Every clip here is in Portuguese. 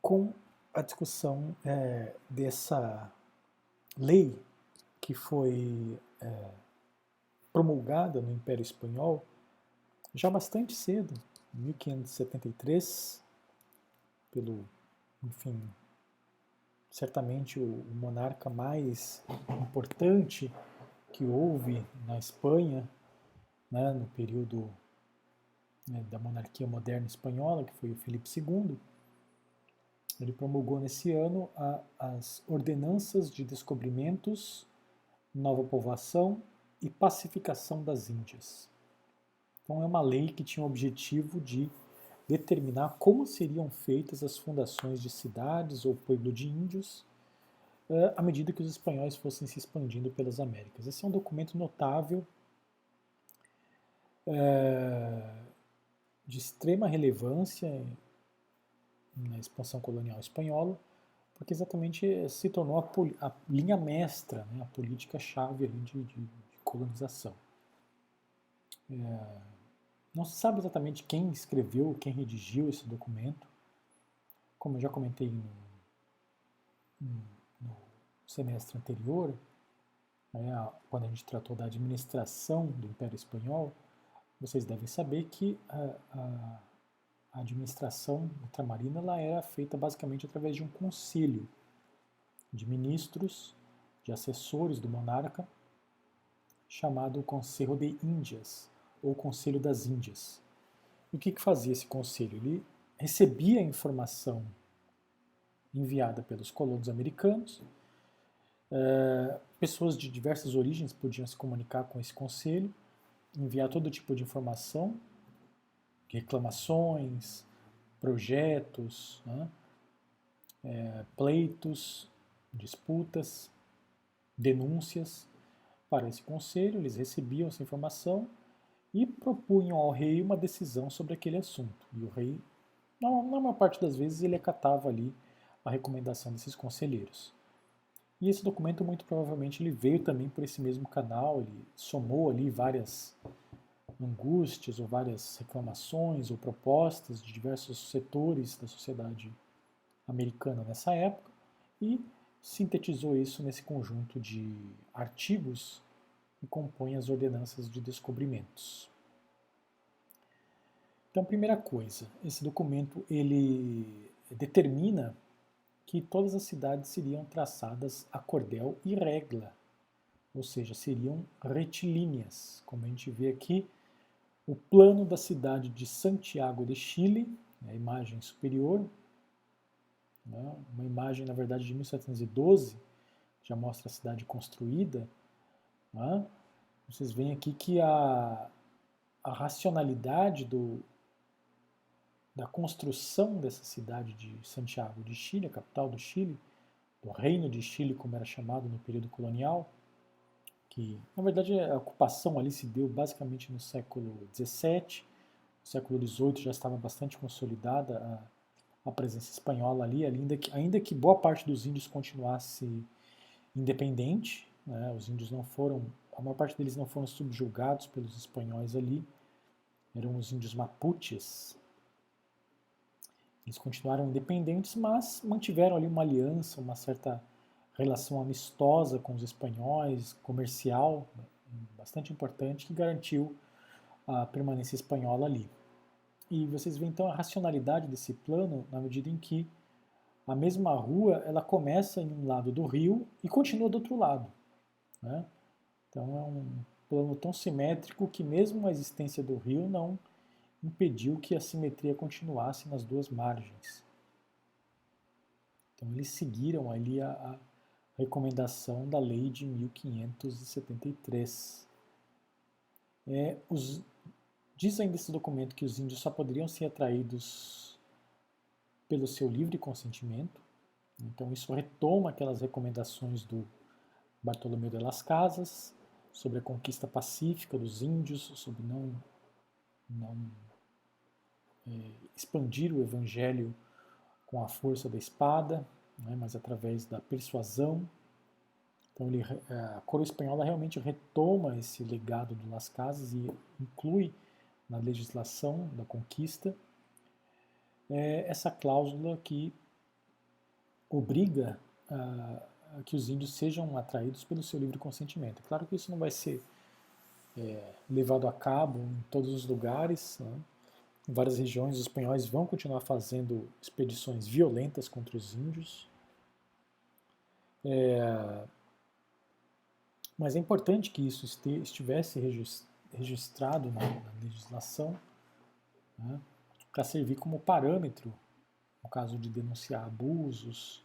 com a discussão é, dessa lei que foi é, promulgada no Império Espanhol já bastante cedo, 1573, pelo, enfim, certamente o, o monarca mais importante que houve na Espanha, né, no período né, da monarquia moderna espanhola, que foi o Felipe II. Ele promulgou nesse ano a, as ordenanças de descobrimentos, nova povoação e pacificação das Índias. Então é uma lei que tinha o objetivo de determinar como seriam feitas as fundações de cidades ou pueblo de índios uh, à medida que os espanhóis fossem se expandindo pelas Américas. Esse é um documento notável, uh, de extrema relevância na expansão colonial espanhola, porque exatamente se tornou a, a linha mestra, né, a política-chave de, de, de, colonização. É, não se sabe exatamente quem escreveu, quem redigiu esse documento. Como eu já comentei no, no semestre anterior, né, quando a gente tratou da administração do Império Espanhol, vocês devem saber que a, a, administração ultramarina ela era feita basicamente através de um conselho de ministros, de assessores do monarca, chamado Conselho de Índias, ou Conselho das Índias. E o que, que fazia esse conselho? Ele recebia a informação enviada pelos colonos americanos, é, pessoas de diversas origens podiam se comunicar com esse conselho, enviar todo tipo de informação, reclamações, projetos, né, é, pleitos, disputas, denúncias para esse conselho. Eles recebiam essa informação e propunham ao rei uma decisão sobre aquele assunto. E o rei, na, maior parte das vezes, ele acatava ali a recomendação desses conselheiros. E esse documento, muito provavelmente, ele veio também por esse mesmo canal, ele somou ali várias angústias ou várias reclamações ou propostas de diversos setores da sociedade americana nessa época e sintetizou isso nesse conjunto de artigos que compõem as ordenanças de descobrimentos. Então, primeira coisa, esse documento ele determina que todas as cidades seriam traçadas a cordel e regla, ou seja, seriam retilíneas, como a gente vê aqui o plano da cidade de Santiago de Chile, a imagem superior, né, uma imagem, na verdade, de 1712, já mostra a cidade construída. Né, vocês veem aqui que a, a racionalidade do, da construção dessa cidade de Santiago de Chile, a capital do Chile, do Reino de Chile, como era chamado no período colonial, que na verdade a ocupação ali se deu basicamente no século XVII, no século XVIII já estava bastante consolidada a, a presença espanhola ali, ainda que, ainda que boa parte dos índios continuasse independente, né, os índios não foram, a maior parte deles não foram subjugados pelos espanhóis ali, eram os índios mapuches, eles continuaram independentes, mas mantiveram ali uma aliança, uma certa relação amistosa com os espanhóis, comercial, bastante importante, que garantiu a permanência espanhola ali. E vocês veem então a racionalidade desse plano na medida em que a mesma rua ela começa em um lado do rio e continua do outro lado. Né? Então é um plano tão simétrico que mesmo a existência do rio não impediu que a simetria continuasse nas duas margens. Então eles seguiram ali a, a recomendação da lei de 1573. É, os, diz ainda esse documento que os índios só poderiam ser atraídos pelo seu livre consentimento. Então isso retoma aquelas recomendações do Bartolomeu de las Casas sobre a conquista pacífica dos índios, sobre não, não expandir o evangelho com a força da espada, né, mas através da persuasão. Então ele, é, a coroa espanhola realmente retoma esse legado do Las Casas e inclui na legislação da conquista é essa cláusula que obriga a, a que os índios sejam atraídos pelo seu livre consentimento. Claro que isso não vai ser é, levado a cabo em todos os lugares. Né? Em várias regiões, os espanhóis vão continuar fazendo expedições violentas contra os índios. É, mas é importante que isso estivesse registrado na, legislação né, para servir como parâmetro no caso de denunciar abusos,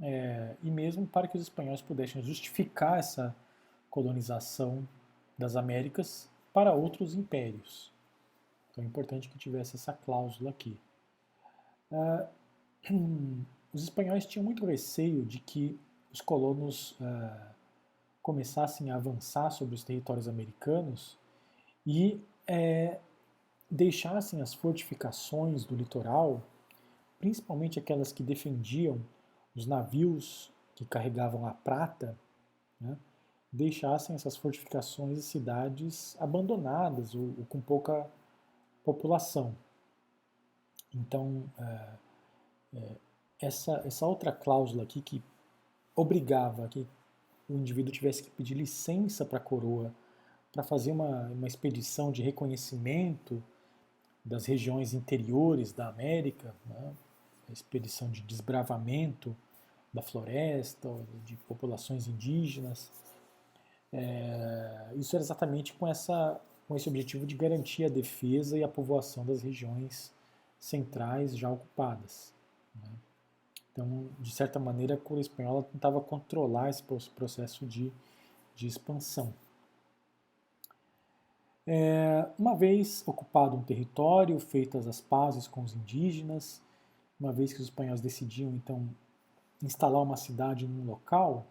é, e mesmo para que os espanhóis pudessem justificar essa colonização das Américas para outros impérios. Então é importante que tivesse essa cláusula aqui. Uh, os espanhóis tinham muito receio de que os colonos uh, começassem a avançar sobre os territórios americanos e é, deixassem as fortificações do litoral, principalmente aquelas que defendiam os navios que carregavam a prata, né, deixassem essas fortificações e cidades abandonadas ou, ou com pouca população. Então, é, é, essa, essa outra cláusula aqui que obrigava que o indivíduo tivesse que pedir licença para a coroa para fazer uma, uma expedição de reconhecimento das regiões interiores da América, né, a expedição de desbravamento da floresta, de populações indígenas. É, isso era exatamente com, essa, com esse objetivo de garantir a defesa e a povoação das regiões centrais já ocupadas. Né. Então, de certa maneira, a coroa espanhola tentava controlar esse processo de, de expansão. É, uma vez ocupado um território, feitas as pazes com os indígenas, uma vez que os espanhóis decidiam então instalar uma cidade num local,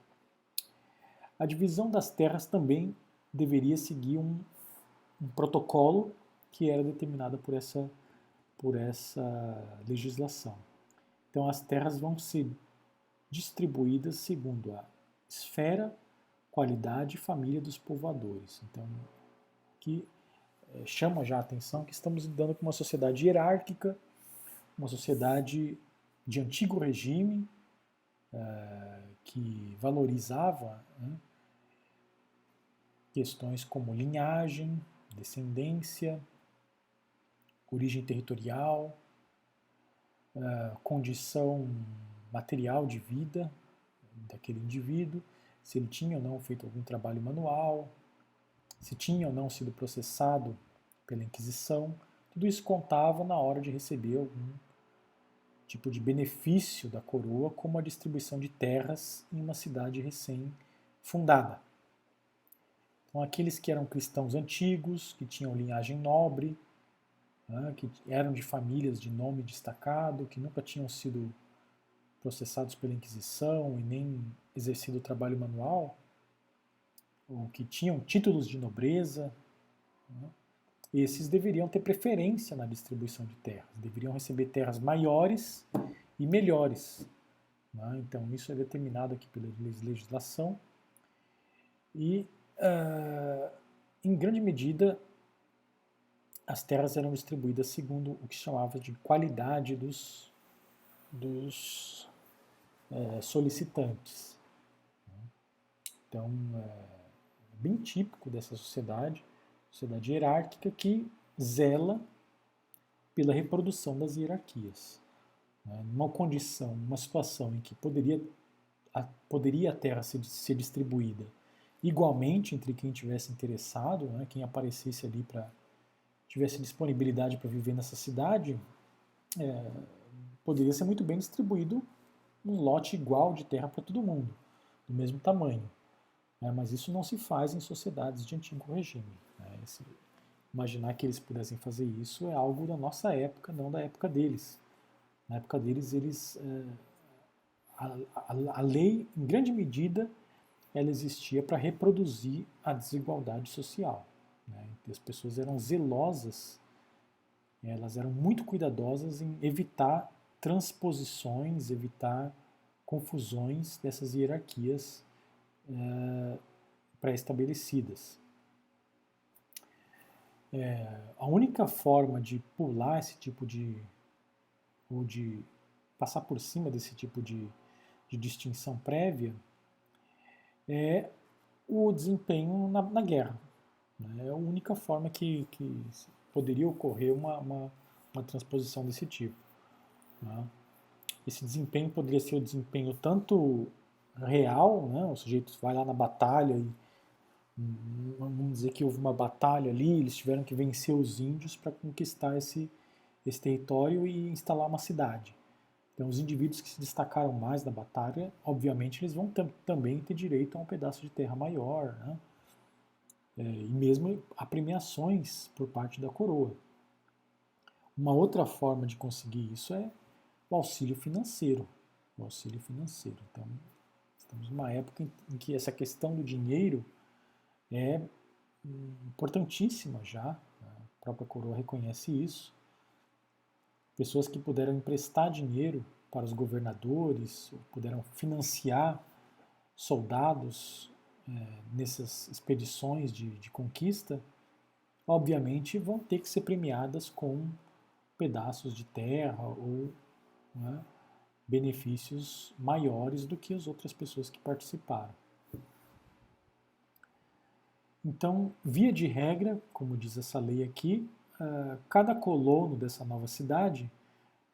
a divisão das terras também deveria seguir um, um protocolo que era determinado por essa, por essa legislação. Então as terras vão ser distribuídas segundo a esfera, qualidade e família dos povoadores. Então, que é, chama já a atenção que estamos lidando com uma sociedade hierárquica, uma sociedade de antigo regime, é, que valorizava né, questões como linhagem, descendência, origem territorial, uh, condição material de vida daquele indivíduo, se ele tinha ou não feito algum trabalho manual, se tinha ou não sido processado pela Inquisição, tudo isso contava na hora de receber algum tipo de benefício da coroa, como a distribuição de terras em uma cidade recém-fundada. Então, aqueles que eram cristãos antigos, que tinham linhagem nobre, né, que eram de famílias de nome destacado, que nunca tinham sido processados pela Inquisição e nem exercido trabalho manual, ou que tinham títulos de nobreza, né, esses deveriam ter preferência na distribuição de terras, deveriam receber terras maiores e melhores. Né? Então, isso é determinado aqui pela legislação e, uh, em grande medida, as terras eram distribuídas segundo o que chamava de qualidade dos, dos é, solicitantes. Então, é bem típico dessa sociedade, sociedade hierárquica que zela pela reprodução das hierarquias. Né? Numa condição, numa situação em que poderia a, poderia a terra ser, ser distribuída igualmente entre quem tivesse interessado, né? quem aparecesse ali para tivesse disponibilidade para viver nessa cidade, é, poderia ser muito bem distribuído um lote igual de terra para todo mundo, do mesmo tamanho. Né? Mas isso não se faz em sociedades de antigo regime. Né? Esse, imaginar que eles pudessem fazer isso é algo da nossa época, não da época deles. Na época deles, eles é, a, a, a lei, em grande medida, ela existia para reproduzir a desigualdade social. Né? As pessoas eram zelosas, elas eram muito cuidadosas em evitar transposições, evitar confusões dessas hierarquias é, pré-estabelecidas. É, a única forma de pular esse tipo de, ou de passar por cima desse tipo de, de distinção prévia, é o desempenho na, na guerra. Né? É a única forma que, que poderia ocorrer uma, uma, uma transposição desse tipo. Né? Esse desempenho poderia ser o desempenho tanto real, né? o sujeito vai lá na batalha e hum, vamos dizer que houve uma batalha ali, eles tiveram que vencer os índios para conquistar esse, esse território e instalar uma cidade. Então, os indivíduos que se destacaram mais na batalha, obviamente, eles vão também ter direito a um pedaço de terra maior, né? É, e mesmo a premiações por parte da coroa. Uma outra forma de conseguir isso é o auxílio financeiro. O auxílio financeiro. Então, estamos numa época em que essa questão do dinheiro é importantíssima já. Né? A própria coroa reconhece isso pessoas que puderam emprestar dinheiro para os governadores, puderam financiar soldados é, nessas expedições de, de, conquista, obviamente vão ter que ser premiadas com pedaços de terra ou né, benefícios maiores do que as outras pessoas que participaram. Então, via de regra, como diz essa lei aqui, cada colono dessa nova cidade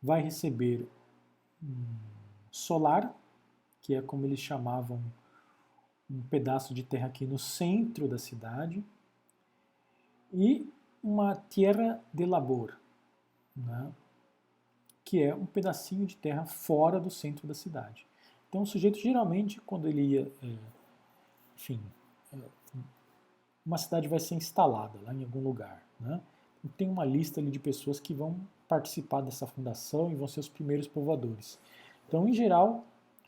vai receber um solar, que é como eles chamavam um pedaço de terra aqui no centro da cidade, e uma terra de labor, né? que é um pedacinho de terra fora do centro da cidade. Então o sujeito geralmente, quando ele ia, é, enfim, é, uma cidade vai ser instalada lá em algum lugar, né? Tem uma lista ali de pessoas que vão participar dessa fundação e vão ser os primeiros povoadores. Então, em geral,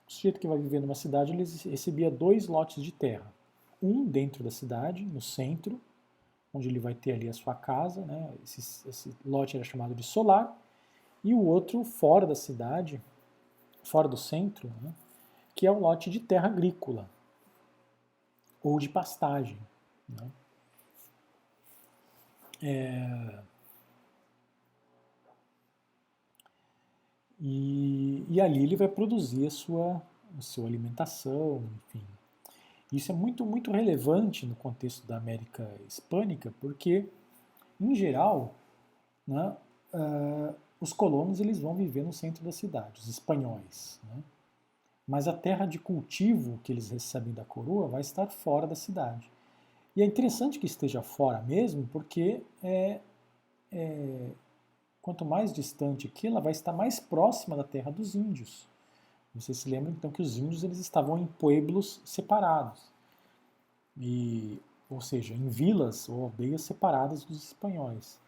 o sujeito que vai viver numa cidade ele recebia dois lotes de terra. Um dentro da cidade, no centro, onde ele vai ter ali a sua casa, né? esse, esse lote era chamado de solar, e o outro fora da cidade, fora do centro, né? que é o lote de terra agrícola ou de pastagem. Né? É... E, e, ali ele vai produzir a sua, a sua alimentação, enfim. Isso é muito, muito relevante no contexto da América Hispânica, porque, em geral, né, uh, os colonos eles vão viver no centro da cidade, os espanhóis. Né? Mas a terra de cultivo que eles recebem da coroa vai estar fora da cidade. E é interessante que esteja fora mesmo, porque é, é, quanto mais distante aqui, ela vai estar mais próxima da terra dos índios. Você se lembra então que os índios eles estavam em pueblos separados, e, ou seja, em vilas ou aldeias separadas dos espanhóis.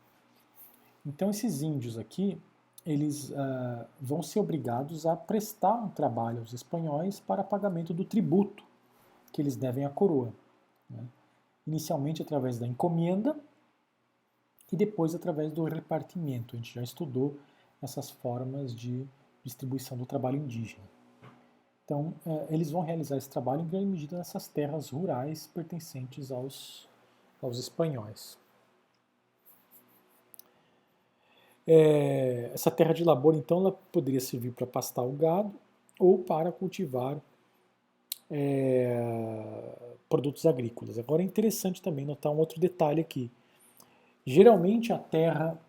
Então esses índios aqui, eles uh, vão ser obrigados a prestar um trabalho aos espanhóis para pagamento do tributo que eles devem à coroa. Né? Inicialmente através da encomenda e depois através do repartimento. A gente já estudou essas formas de distribuição do trabalho indígena. Então, é, eles vão realizar esse trabalho em grande medida nessas terras rurais pertencentes aos, aos espanhóis. É, essa terra de labor, então, ela poderia servir para pastar o gado ou para cultivar é, produtos agrícolas. Agora é interessante também notar um outro detalhe aqui. Geralmente a terra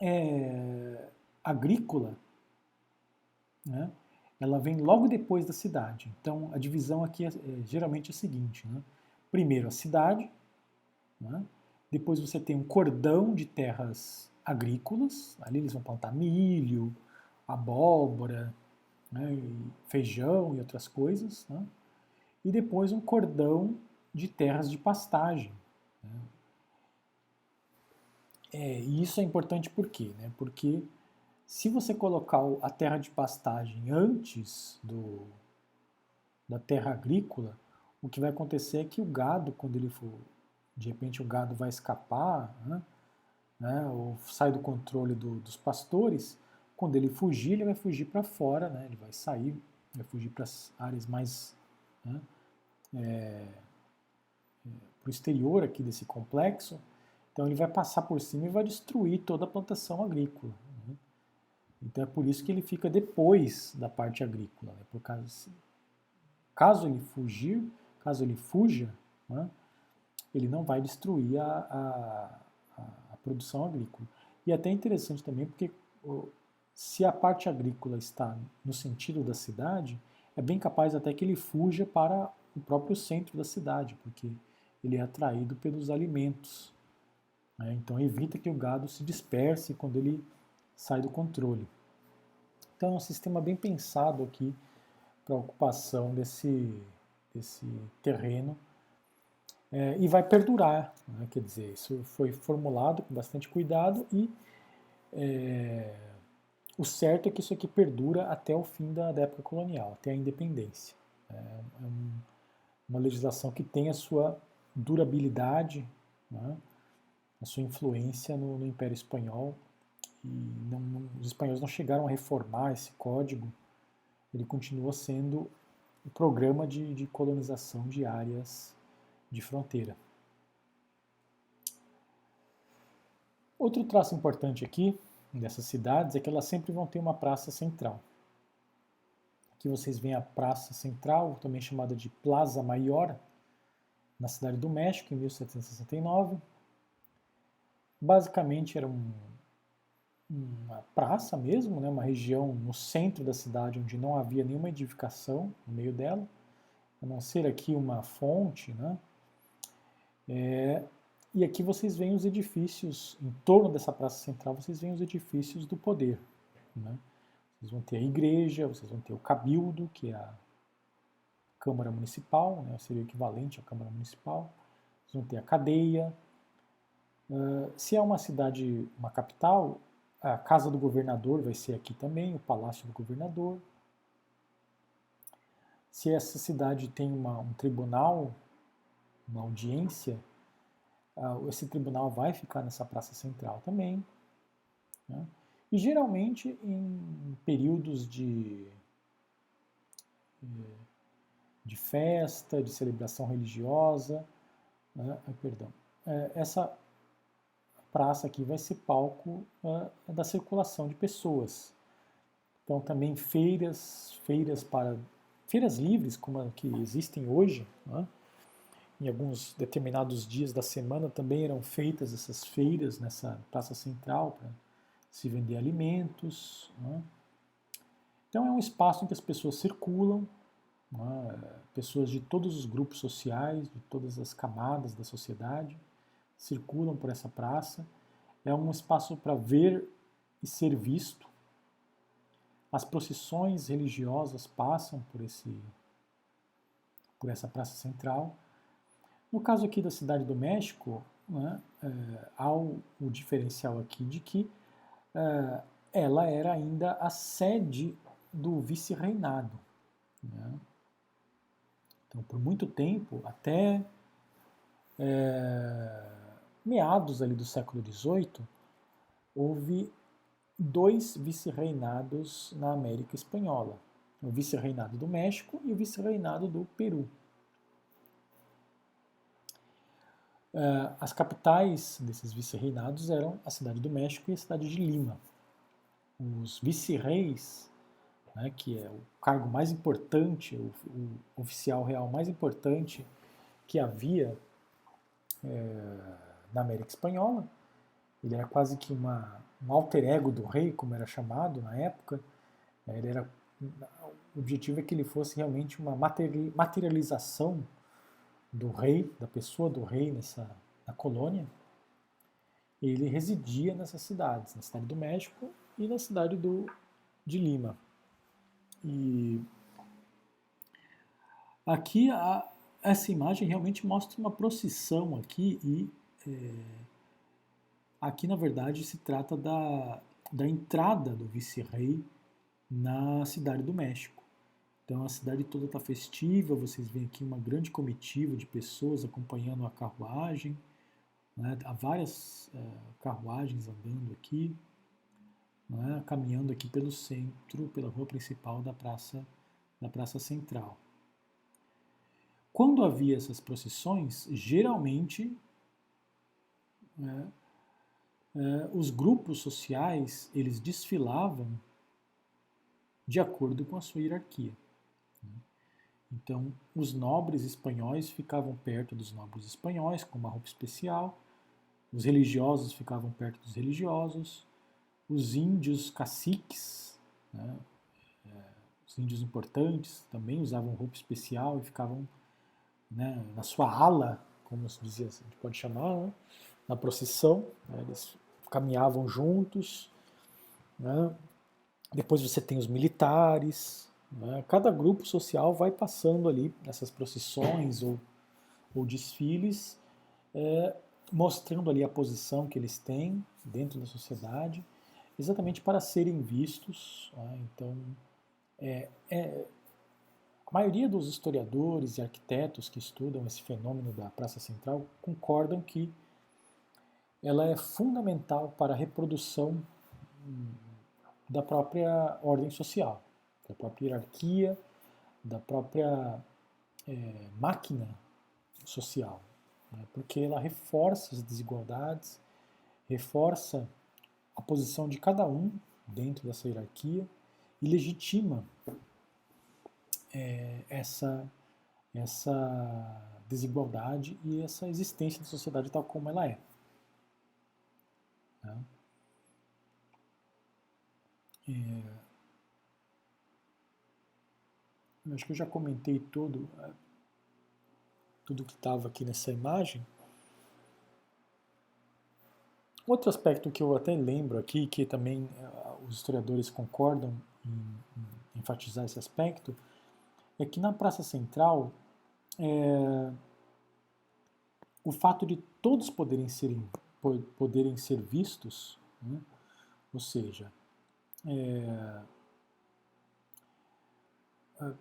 é, agrícola, né, ela vem logo depois da cidade. Então a divisão aqui é, é geralmente é a seguinte: né? primeiro a cidade, né, depois você tem um cordão de terras agrícolas, ali eles vão plantar milho, abóbora, né, feijão e outras coisas, né, e depois um cordão de terras de pastagem. Né. É, e isso é importante por quê? Né? Porque se você colocar a terra de pastagem antes do, da terra agrícola, o que vai acontecer é que o gado, quando ele for, de repente o gado vai escapar, né, né, ou sai do controle do, dos pastores, quando ele fugir, ele vai fugir para fora, né? ele vai sair, vai fugir para as áreas mais. Né? É, é, para o exterior aqui desse complexo. Então ele vai passar por cima e vai destruir toda a plantação agrícola. Né? Então é por isso que ele fica depois da parte agrícola. Né? Por caso, caso ele fugir, caso ele fuja, né? ele não vai destruir a, a, a, produção agrícola. E é até interessante também porque se a parte agrícola está no sentido da cidade, é bem capaz até que ele fuja para o próprio centro da cidade, porque ele é atraído pelos alimentos. Né? Então evita que o gado se disperse quando ele sai do controle. Então é um sistema bem pensado aqui para a ocupação desse, desse terreno é, e vai perdurar. Né? Quer dizer, isso foi formulado com bastante cuidado e é, o certo é que isso aqui perdura até o fim da, da época colonial, até a independência. É, é um, uma legislação que tem a sua durabilidade, né, a sua influência no, no Império Espanhol. E não, os espanhóis não chegaram a reformar esse código, ele continua sendo o um programa de, de colonização de áreas de fronteira. Outro traço importante aqui dessas cidades é que elas sempre vão ter uma praça central. Aqui vocês veem a praça central, também chamada de Plaza Maior, na cidade do México, em 1769. Basicamente era um, uma praça mesmo, né, uma região no centro da cidade onde não havia nenhuma edificação no meio dela, a não ser aqui uma fonte, né, é, e aqui vocês veem os edifícios, em torno dessa praça central, vocês veem os edifícios do poder. Né? Vocês vão ter a igreja, vocês vão ter o cabildo, que é a Câmara Municipal, né? seria o equivalente à Câmara Municipal. Vocês vão ter a cadeia. Uh, se é uma cidade, uma capital, a Casa do Governador vai ser aqui também, o Palácio do Governador. Se essa cidade tem uma, um tribunal, uma audiência, esse tribunal vai ficar nessa praça central também. Né? E geralmente em períodos de, eh, de festa, de celebração religiosa, né? perdão, é, essa praça aqui vai ser palco uh, da circulação de pessoas. Então também feiras, feiras para feiras livres como a que existem hoje, né? Em alguns determinados dias da semana também eram feitas essas feiras nessa praça central para se vender alimentos. Né? Então é um espaço em que as pessoas circulam, né? pessoas de todos os grupos sociais, de todas as camadas da sociedade, circulam por essa praça. É um espaço para ver e ser visto. As procissões religiosas passam por esse por essa praça central no caso aqui da cidade do México, né, é, há o, o, diferencial aqui de que é, ela era ainda a sede do vice-reinado. Né? Então, por muito tempo, até é, meados ali do século XVIII, houve dois vice-reinados na América Espanhola. O vice-reinado do México e o vice-reinado do Peru. Uh, as capitais desses vice-reinados eram a cidade do México e a cidade de Lima. Os vice-reis, né, que é o cargo mais importante, o, o, oficial real mais importante que havia é, na América Espanhola, ele era quase que uma, um alter ego do rei, como era chamado na época. Ele era, o objetivo é que ele fosse realmente uma materialização do rei, da pessoa do rei nessa na colônia, ele residia nessas cidades, na cidade do México e na cidade do, de Lima. E aqui a, essa imagem realmente mostra uma procissão aqui e é, aqui na verdade se trata da, da entrada do vice-rei na cidade do México. Então a cidade toda está festiva, vocês veem aqui uma grande comitiva de pessoas acompanhando a carruagem. Né? Há várias é, carruagens andando aqui, né? caminhando aqui pelo centro, pela rua principal da praça, da praça central. Quando havia essas procissões, geralmente né, é, os grupos sociais eles desfilavam de acordo com a sua hierarquia. Então, os nobres espanhóis ficavam perto dos nobres espanhóis, com uma roupa especial, os religiosos ficavam perto dos religiosos, os índios caciques, né, é, os índios importantes, também usavam roupa especial e ficavam né, na sua ala, como se dizia, a gente pode chamar, né, na procissão, né, eles caminhavam juntos. Né, depois você tem os militares, né, cada grupo social vai passando ali nessas procissões ou, ou desfiles, é, mostrando ali a posição que eles têm dentro da sociedade, exatamente para serem vistos. Né? Então, é, é, a maioria dos historiadores e arquitetos que estudam esse fenômeno da Praça Central concordam que ela é fundamental para a reprodução hum, da própria ordem social, da própria hierarquia, da própria é, máquina social né? porque ela reforça as desigualdades, reforça a posição de cada um dentro dessa hierarquia e legitima é, essa, essa desigualdade e essa existência da sociedade tal como ela é. Né? É, acho que eu já comentei todo, tudo que estava aqui nessa imagem. Outro aspecto que eu até lembro aqui, que também uh, os historiadores concordam em, enfatizar esse aspecto, é que na Praça Central, é, o fato de todos poderem, serem, poderem ser vistos, né, ou seja, é,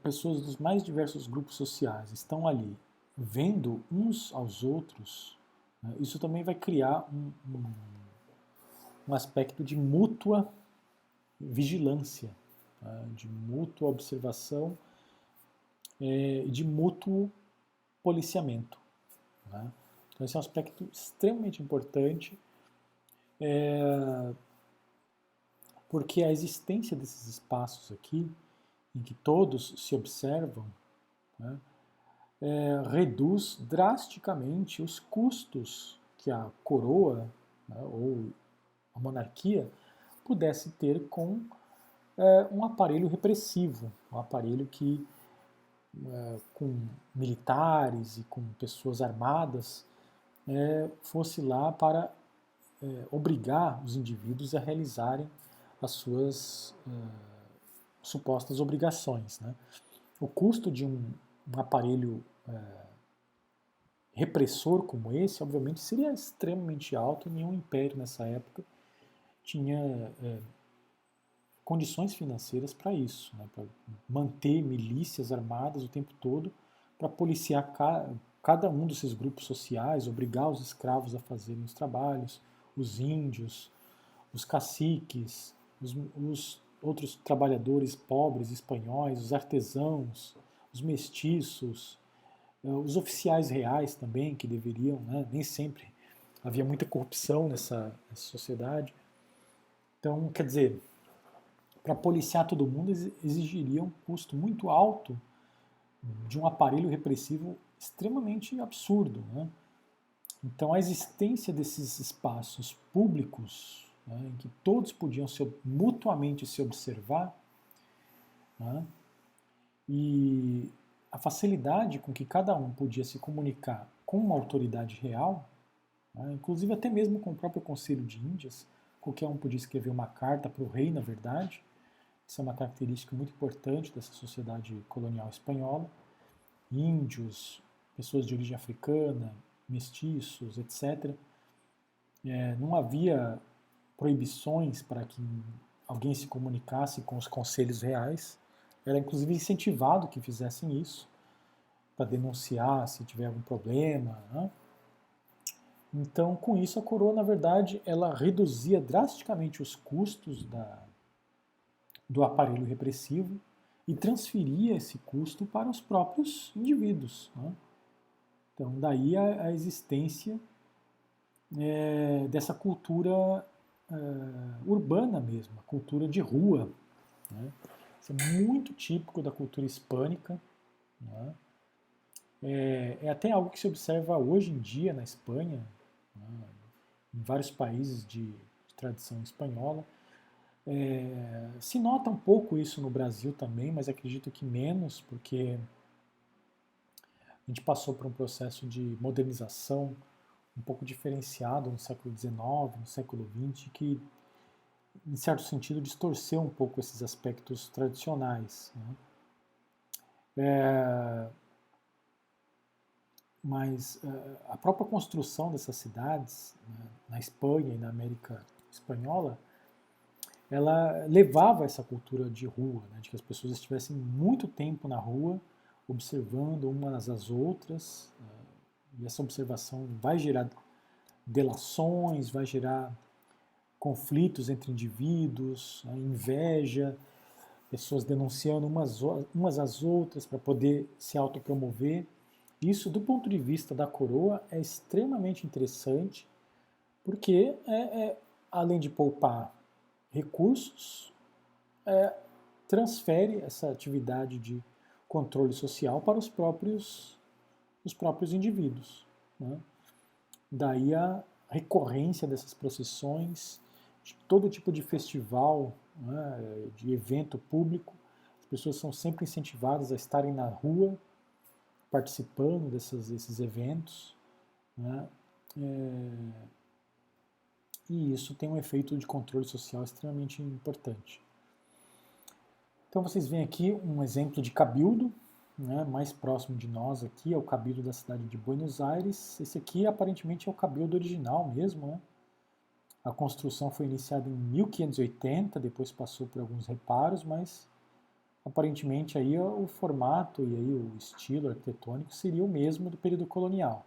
pessoas dos mais diversos grupos sociais estão ali vendo uns aos outros, né, isso também vai criar um, um, um aspecto de mútua vigilância, tá, de mútua observação e é, de mútuo policiamento. Né? Então, esse é um aspecto extremamente importante, é, porque a existência desses espaços aqui, em que todos se observam, né, é, reduz drasticamente os custos que a coroa né, ou a monarquia pudesse ter com é, um aparelho repressivo, um aparelho que, é, com militares e com pessoas armadas, é, fosse lá para é, obrigar os indivíduos a realizarem as suas é, supostas obrigações. Né? O custo de um, um aparelho é, repressor como esse, obviamente, seria extremamente alto nenhum império nessa época tinha é, condições financeiras para isso, né, para manter milícias armadas o tempo todo, para policiar ca, cada um desses grupos sociais, obrigar os escravos a fazerem os trabalhos, os índios, os caciques, os, os outros trabalhadores pobres espanhóis, os artesãos, os mestiços, eh, os oficiais reais também, que deveriam, né, nem sempre havia muita corrupção nessa, nessa sociedade. Então, quer dizer, para policiar todo mundo exigiria um custo muito alto de um aparelho repressivo extremamente absurdo. Né? Então, a existência desses espaços públicos, né, em que todos podiam se, mutuamente se observar, né, e a facilidade com que cada um podia se comunicar com uma autoridade real, né, inclusive até mesmo com o próprio Conselho de Índias, qualquer um podia escrever uma carta para o rei, na verdade. Isso é uma característica muito importante dessa sociedade colonial espanhola. Índios, pessoas de origem africana, mestiços, etc. É, não havia proibições para que alguém se comunicasse com os conselhos reais. Era inclusive incentivado que fizessem isso, para denunciar se tiver algum problema. Né? Então, com isso, a coroa, na verdade, ela reduzia drasticamente os custos da, do aparelho repressivo e transferia esse custo para os próprios indivíduos. Né? Então, daí a, a existência é, dessa cultura é, urbana mesmo, a cultura de rua, né? Isso é muito típico da cultura hispânica. Né? É, é, até algo que se observa hoje em dia na Espanha, né? em vários países de, de tradição espanhola. É, se nota um pouco isso no Brasil também, mas acredito que menos, porque a gente passou por um processo de modernização um pouco diferenciado no século XIX, no século XX, que, em certo sentido, distorceu um pouco esses aspectos tradicionais. Né? É, mas uh, a própria construção dessas cidades, né, na Espanha e na América Espanhola, ela levava essa cultura de rua, né, de que as pessoas estivessem muito tempo na rua, observando umas às outras, uh, e essa observação vai gerar delações, vai gerar conflitos entre indivíduos, né, inveja, pessoas denunciando umas, umas às outras para poder se autopromover. Isso, do ponto de vista da coroa, é extremamente interessante, porque, é, é além de poupar recursos, é, transfere essa atividade de controle social para os próprios, os próprios indivíduos. Né? Daí a recorrência dessas procissões, de todo tipo de festival, né, de evento público. As pessoas são sempre incentivadas a estarem na rua, participando desses, desses eventos. Né, é, e isso tem um efeito de controle social extremamente importante. Então vocês veem aqui um exemplo de cabildo, né, mais próximo de nós aqui é o cabildo da cidade de Buenos Aires. Esse aqui aparentemente é o cabildo original mesmo. Né? A construção foi iniciada em 1580, depois passou por alguns reparos, mas aparentemente aí o formato e aí o estilo arquitetônico seria o mesmo do período colonial.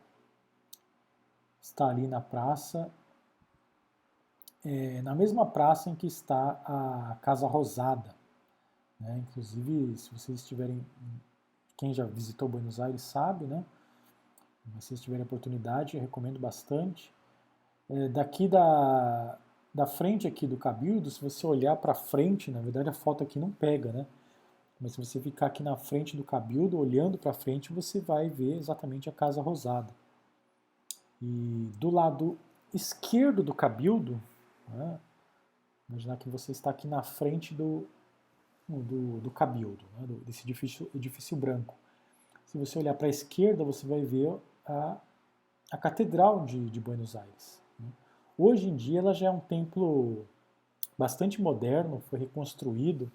Está ali na praça, é, na mesma praça em que está a Casa Rosada. Né? Inclusive, se vocês estiverem quem já visitou Buenos Aires sabe, né? Mas se tiverem oportunidade, eu recomendo bastante. É, daqui da, da frente aqui do Cabildo, se você olhar para frente, na verdade a foto aqui não pega, né? Mas se você ficar aqui na frente do Cabildo, olhando para frente, você vai ver exatamente a Casa Rosada. E do lado esquerdo do Cabildo, né, imaginar que você está aqui na frente do, do, do Cabildo, né, desse edifício, edifício branco. Se você olhar para a esquerda, você vai ver a, a Catedral de, de Buenos Aires. Né. Hoje em dia ela já é um templo bastante moderno, foi reconstruído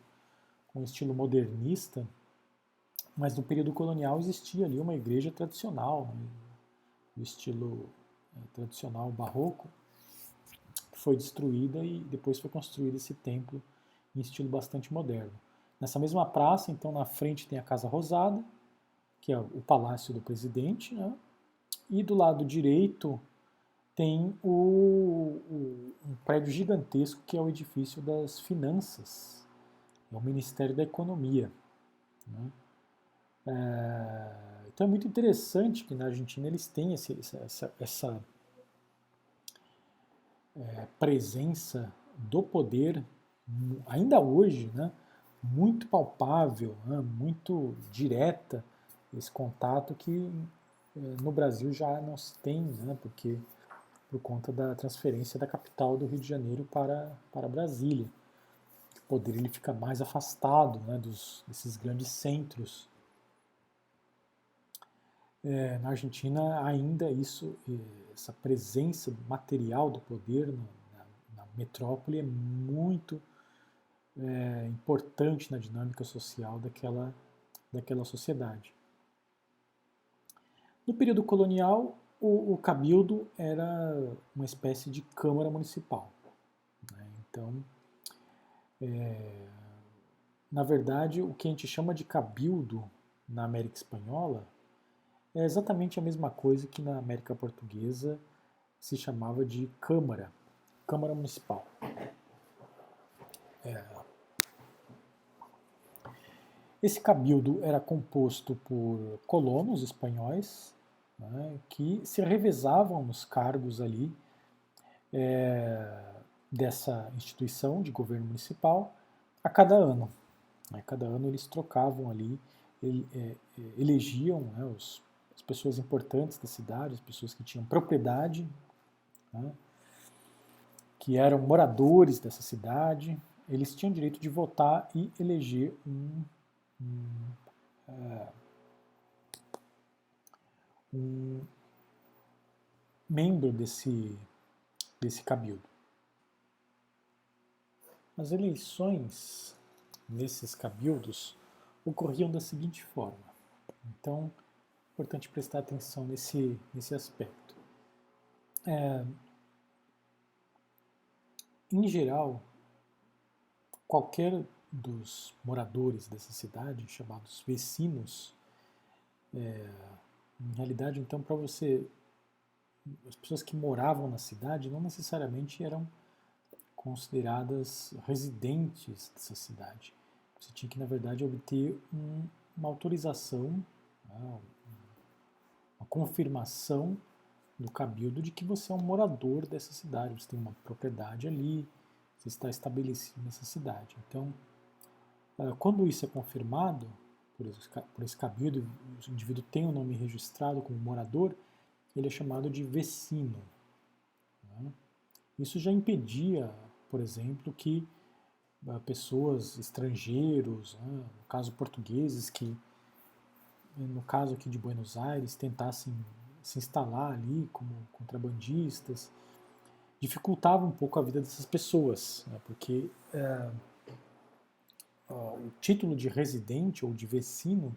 com estilo modernista, mas no período colonial existia ali uma igreja tradicional, né, do estilo é, tradicional barroco, que foi destruída e depois foi construído esse templo em estilo bastante moderno. Nessa mesma praça, então, na frente tem a Casa Rosada, que é o palácio do presidente, né? e do lado direito tem o, o, um prédio gigantesco que é o edifício das finanças, é o Ministério da Economia. Né? É, então é muito interessante que na Argentina eles têm esse, essa, essa é, presença do poder ainda hoje, né, muito palpável, né, muito direta, esse contato que é, no Brasil já não se tem, né, porque por conta da transferência da capital do Rio de Janeiro para, para Brasília. O poder ele fica mais afastado né, dos, desses grandes centros. É, na Argentina ainda isso, essa presença material do poder na, na, na metrópole é muito é, importante na dinâmica social daquela, daquela sociedade. No período colonial, o, o cabildo era uma espécie de câmara municipal. Né? Então, é, na verdade, o que a gente chama de cabildo na América Espanhola é exatamente a mesma coisa que na América Portuguesa se chamava de Câmara, Câmara Municipal. É, esse cabildo era composto por colonos espanhóis né, que se revezavam nos cargos ali é, dessa instituição de governo municipal a cada ano. Né? Cada ano eles trocavam ali, é, é, elegiam né, os, as pessoas importantes da cidade, as pessoas que tinham propriedade, né, que eram moradores dessa cidade, eles tinham direito de votar e eleger um, um, é, um membro desse, desse cabildo. As eleições nesses cabildos ocorriam da seguinte forma. Então, é importante prestar atenção nesse, nesse aspecto. É, em geral, qualquer dos moradores dessa cidade, chamados vecinos, é, em realidade, então, para você, as pessoas que moravam na cidade não necessariamente eram consideradas residentes dessa cidade. Você tinha que, na verdade, obter um, uma autorização, né, uma confirmação do cabildo de que você é um morador dessa cidade, você tem uma propriedade ali, você está estabelecido nessa cidade. Então, quando isso é confirmado por esse, cabildo, o indivíduo tem o nome registrado como morador, ele é chamado de vecino. Né? Isso já impedia, por exemplo, que pessoas estrangeiros, né, no caso portugueses, que no caso aqui de Buenos Aires tentassem se instalar ali como contrabandistas, dificultava um pouco a vida dessas pessoas, né, porque ó, o título de residente ou de vecino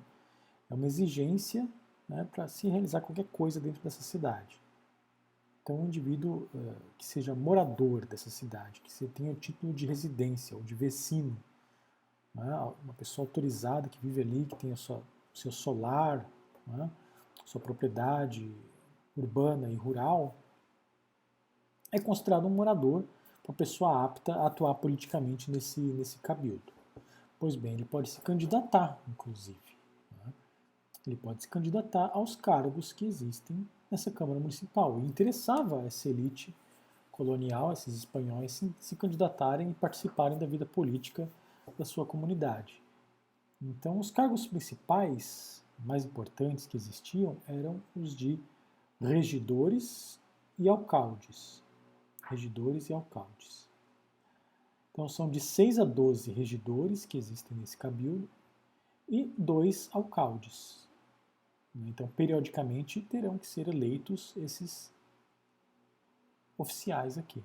é uma exigência né, para se realizar qualquer coisa dentro dessa cidade. Então, um indivíduo uh, que seja morador dessa cidade, que tenha o título de residência ou de vecino, né, uma pessoa autorizada que vive ali, que tenha sua, seu solar, né, sua propriedade urbana e rural, é considerado um morador, uma pessoa apta a atuar politicamente nesse, nesse cabildo. Pois bem, ele pode se candidatar, inclusive. Né? Ele pode se candidatar aos cargos que existem nessa Câmara Municipal. E interessava essa elite colonial, esses espanhóis, se, se candidatarem e participarem da vida política da sua comunidade. Então, os cargos principais, mais importantes que existiam, eram os de regidores e alcaldes. Regidores e alcaldes. Então, são de 6 a 12 regidores que existem nesse cabildo e dois alcaldes. Então, periodicamente terão que ser eleitos esses oficiais aqui.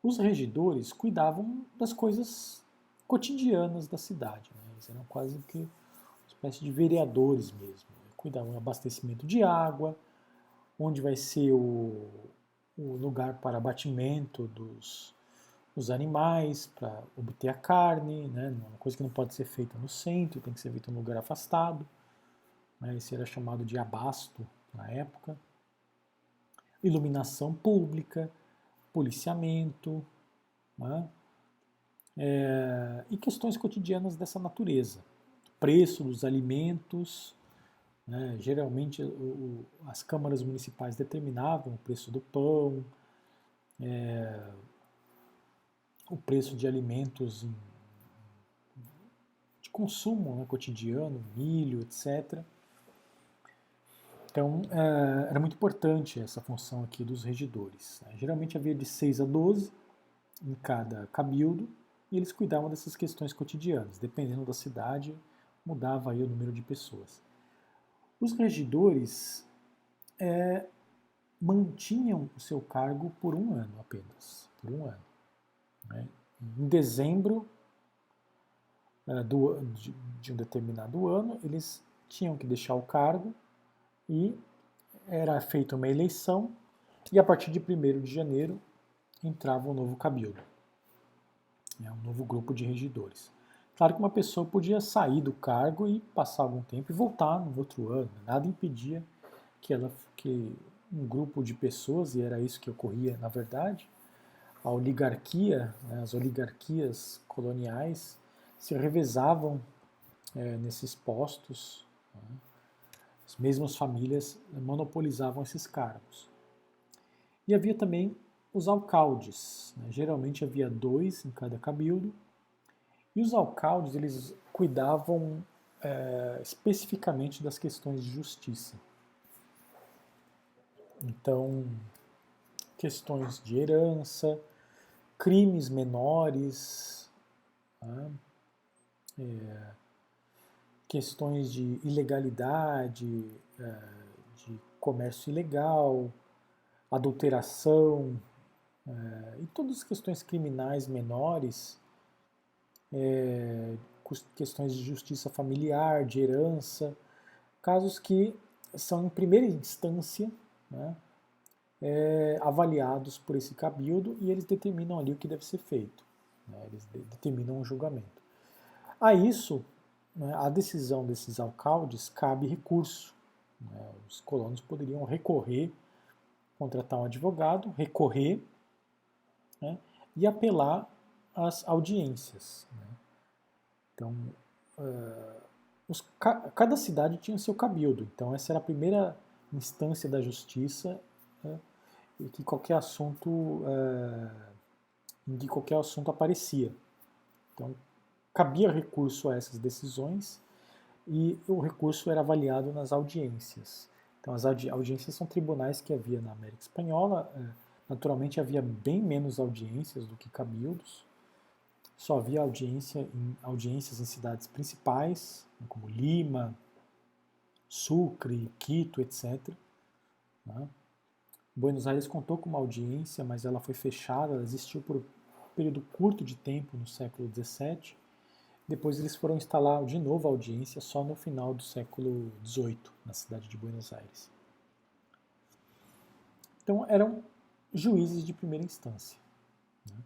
Os regidores cuidavam das coisas cotidianas da cidade. Né? Eles eram quase que uma espécie de vereadores mesmo. Né? Cuidavam do abastecimento de água, onde vai ser o, o lugar para abatimento dos, dos animais, para obter a carne, né? uma coisa que não pode ser feita no centro, tem que ser feita em um lugar afastado. Né? Esse era chamado de abasto na época. Iluminação pública, policiamento, né? é, e questões cotidianas dessa natureza. Preço dos alimentos, né? geralmente o, as câmaras municipais determinavam o preço do pão, é, o preço de alimentos em, de consumo né, cotidiano, milho, etc. Então, é, era muito importante essa função aqui dos regidores. Né? Geralmente havia de 6 a 12 em cada cabildo, e eles cuidavam dessas questões cotidianas. Dependendo da cidade, mudava aí o número de pessoas. Os regidores é, mantinham o seu cargo por um ano apenas, por um ano. Né? Em dezembro é, do, de, de um determinado ano, eles tinham que deixar o cargo e era feita uma eleição e a partir de 1 de janeiro entrava um novo cabildo, né, um novo grupo de regidores. Claro que uma pessoa podia sair do cargo e passar algum tempo e voltar no outro ano, nada impedia que ela que um grupo de pessoas, e era isso que ocorria na verdade, a oligarquia, né, as oligarquias coloniais se revezavam é, nesses postos, né, as mesmas famílias monopolizavam esses cargos. E havia também os alcaldes. Né? Geralmente havia dois em cada cabildo, E os alcaldes, eles cuidavam é, especificamente das questões de justiça. Então, questões de herança, crimes menores, né? é, questões de ilegalidade, é, de comércio ilegal, adulteração é, e todas as questões criminais menores, é, questões de justiça familiar, de herança, casos que são em primeira instância né, é, avaliados por esse cabildo e eles determinam ali o que deve ser feito. Né, eles de, determinam o julgamento. A isso, né, a decisão desses alcaldes cabe recurso. Né, os colonos poderiam recorrer, contratar um advogado, recorrer né, e apelar às audiências. Né. Então, uh, os, cada cidade tinha seu cabildo. Então, essa era a primeira instância da justiça né, e que qualquer assunto uh, em que qualquer assunto aparecia. Então, cabia recurso a essas decisões e o recurso era avaliado nas audiências. Então, as audi audiências são tribunais que havia na América Espanhola. Uh, naturalmente, havia bem menos audiências do que cabildos. Só havia audiência em, audiências em cidades principais, como Lima, Sucre, Quito, etc. Né? Buenos Aires contou com uma audiência, mas ela foi fechada, ela existiu por um período curto de tempo no século XVII. Depois eles foram instalar de novo a audiência só no final do século XVIII, na cidade de Buenos Aires. Então eram juízes de primeira instância. Né?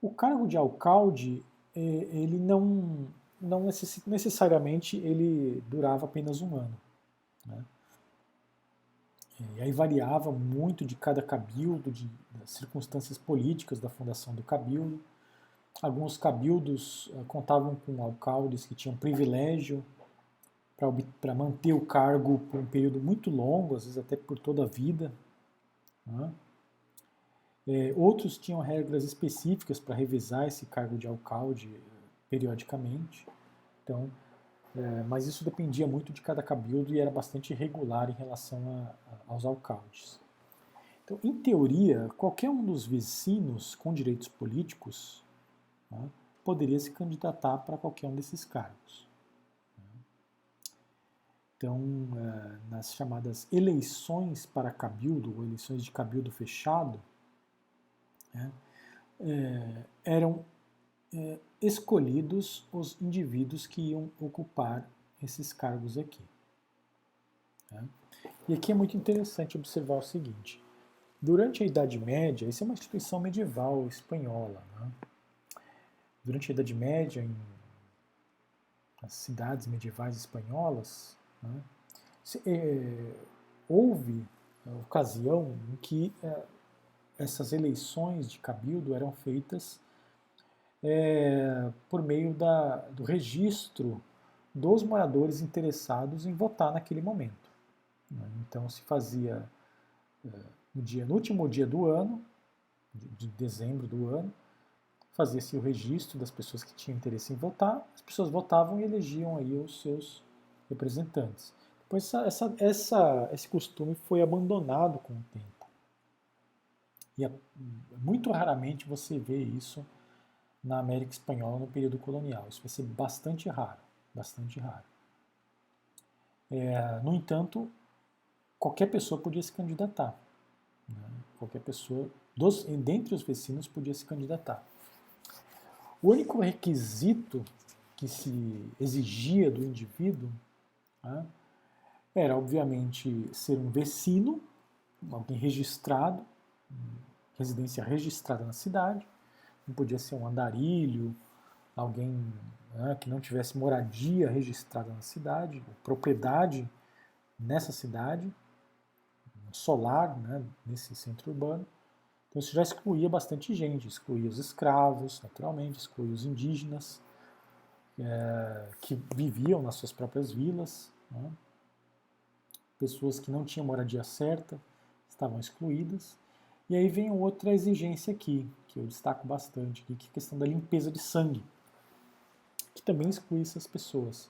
O cargo de alcalde, é, ele não, não necessariamente ele durava apenas um ano. Né? E aí variava muito de cada cabildo, de, das circunstâncias políticas da fundação do cabildo. Alguns cabildos uh, contavam com alcaldes que tinham privilégio para manter o cargo por um período muito longo, às vezes até por toda a vida. Né? É, outros tinham regras específicas para revisar esse cargo de alcalde uh, periodicamente. Então, é, mas isso dependia muito de cada cabildo e era bastante irregular em relação a, a, aos alcaldes. Então, em teoria, qualquer um dos vecinos com direitos políticos né, poderia se candidatar para qualquer um desses cargos. Então, é, nas chamadas eleições para cabildo, ou eleições de cabildo fechado, né, é, eram é, escolhidos os indivíduos que iam ocupar esses cargos aqui. Né? E aqui é muito interessante observar o seguinte: durante a Idade Média, isso é uma instituição medieval espanhola. Né? Durante a Idade Média, em nas cidades medievais espanholas, né, se, é, houve ocasião em que é, essas eleições de cabildo eram feitas é, por meio da, do registro dos moradores interessados em votar naquele momento. Né? Então se fazia é, no, dia, no último dia do ano, de, de dezembro do ano, fazia-se o registro das pessoas que tinham interesse em votar, as pessoas votavam e elegiam aí os seus representantes. Depois essa, essa, essa, esse costume foi abandonado com o tempo. E é, muito raramente você vê isso na América Espanhola no período colonial. Isso vai ser bastante raro, bastante raro. É, no entanto, qualquer pessoa podia se candidatar. Né? Qualquer pessoa, dos, dentre os vecinos, podia se candidatar. O único requisito que se exigia do indivíduo né, era, obviamente, ser um vecino, alguém registrado, residência registrada na cidade, não podia ser um andarilho, alguém né, que não tivesse moradia registrada na cidade, propriedade nessa cidade, solar, né, nesse centro urbano. Então isso já excluía bastante gente, excluía os escravos, naturalmente, excluía os indígenas, é, que viviam nas suas próprias vilas, né, pessoas que não tinham moradia certa estavam excluídas. E aí vem outra exigência aqui, que eu destaco bastante, que é a questão da limpeza de sangue. também excluía essas pessoas.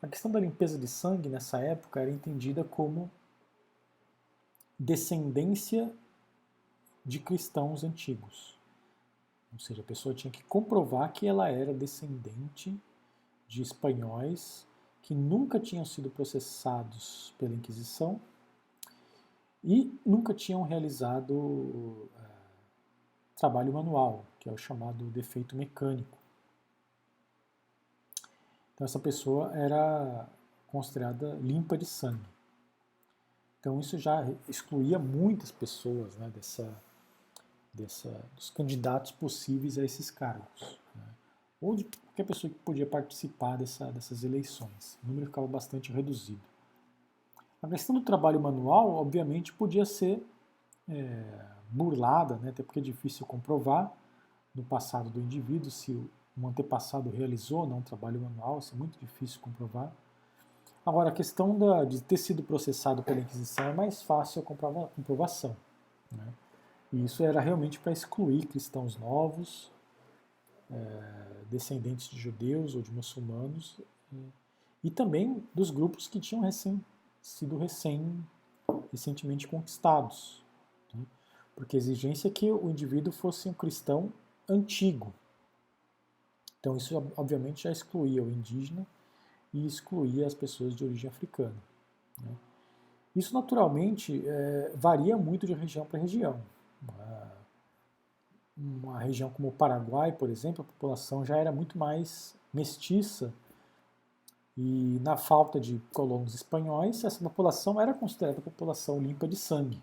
A questão da limpeza de sangue nessa época era entendida como descendência de cristãos antigos. Ou seja, a pessoa tinha que comprovar que ela era descendente de espanhóis que nunca tinham sido processados pela Inquisição e nunca tinham realizado trabalho manual, que é o chamado defeito mecânico. Então essa pessoa era considerada limpa de sangue. Então isso já excluía muitas pessoas né, dessa, dessa, dos candidatos possíveis a esses cargos. Né, ou de qualquer pessoa que podia participar dessa, dessas eleições. O número ficava bastante reduzido. A questão do trabalho manual, obviamente, podia ser é, burlada, né, até porque é difícil comprovar no passado do indivíduo se um antepassado realizou ou não um trabalho manual, isso é muito difícil comprovar. Agora, a questão da, de ter sido processado pela Inquisição é mais fácil a comprovação. Né? E isso era realmente para excluir cristãos novos, é, descendentes de judeus ou de muçulmanos, e, e também dos grupos que tinham recém, sido recém, recentemente conquistados. Porque a exigência é que o indivíduo fosse um cristão antigo, então isso obviamente já excluía o indígena e excluía as pessoas de origem africana. Né? Isso naturalmente é, varia muito de região para região. Uma região como o Paraguai, por exemplo, a população já era muito mais mestiça e na falta de colonos espanhóis, essa população era considerada população limpa de sangue.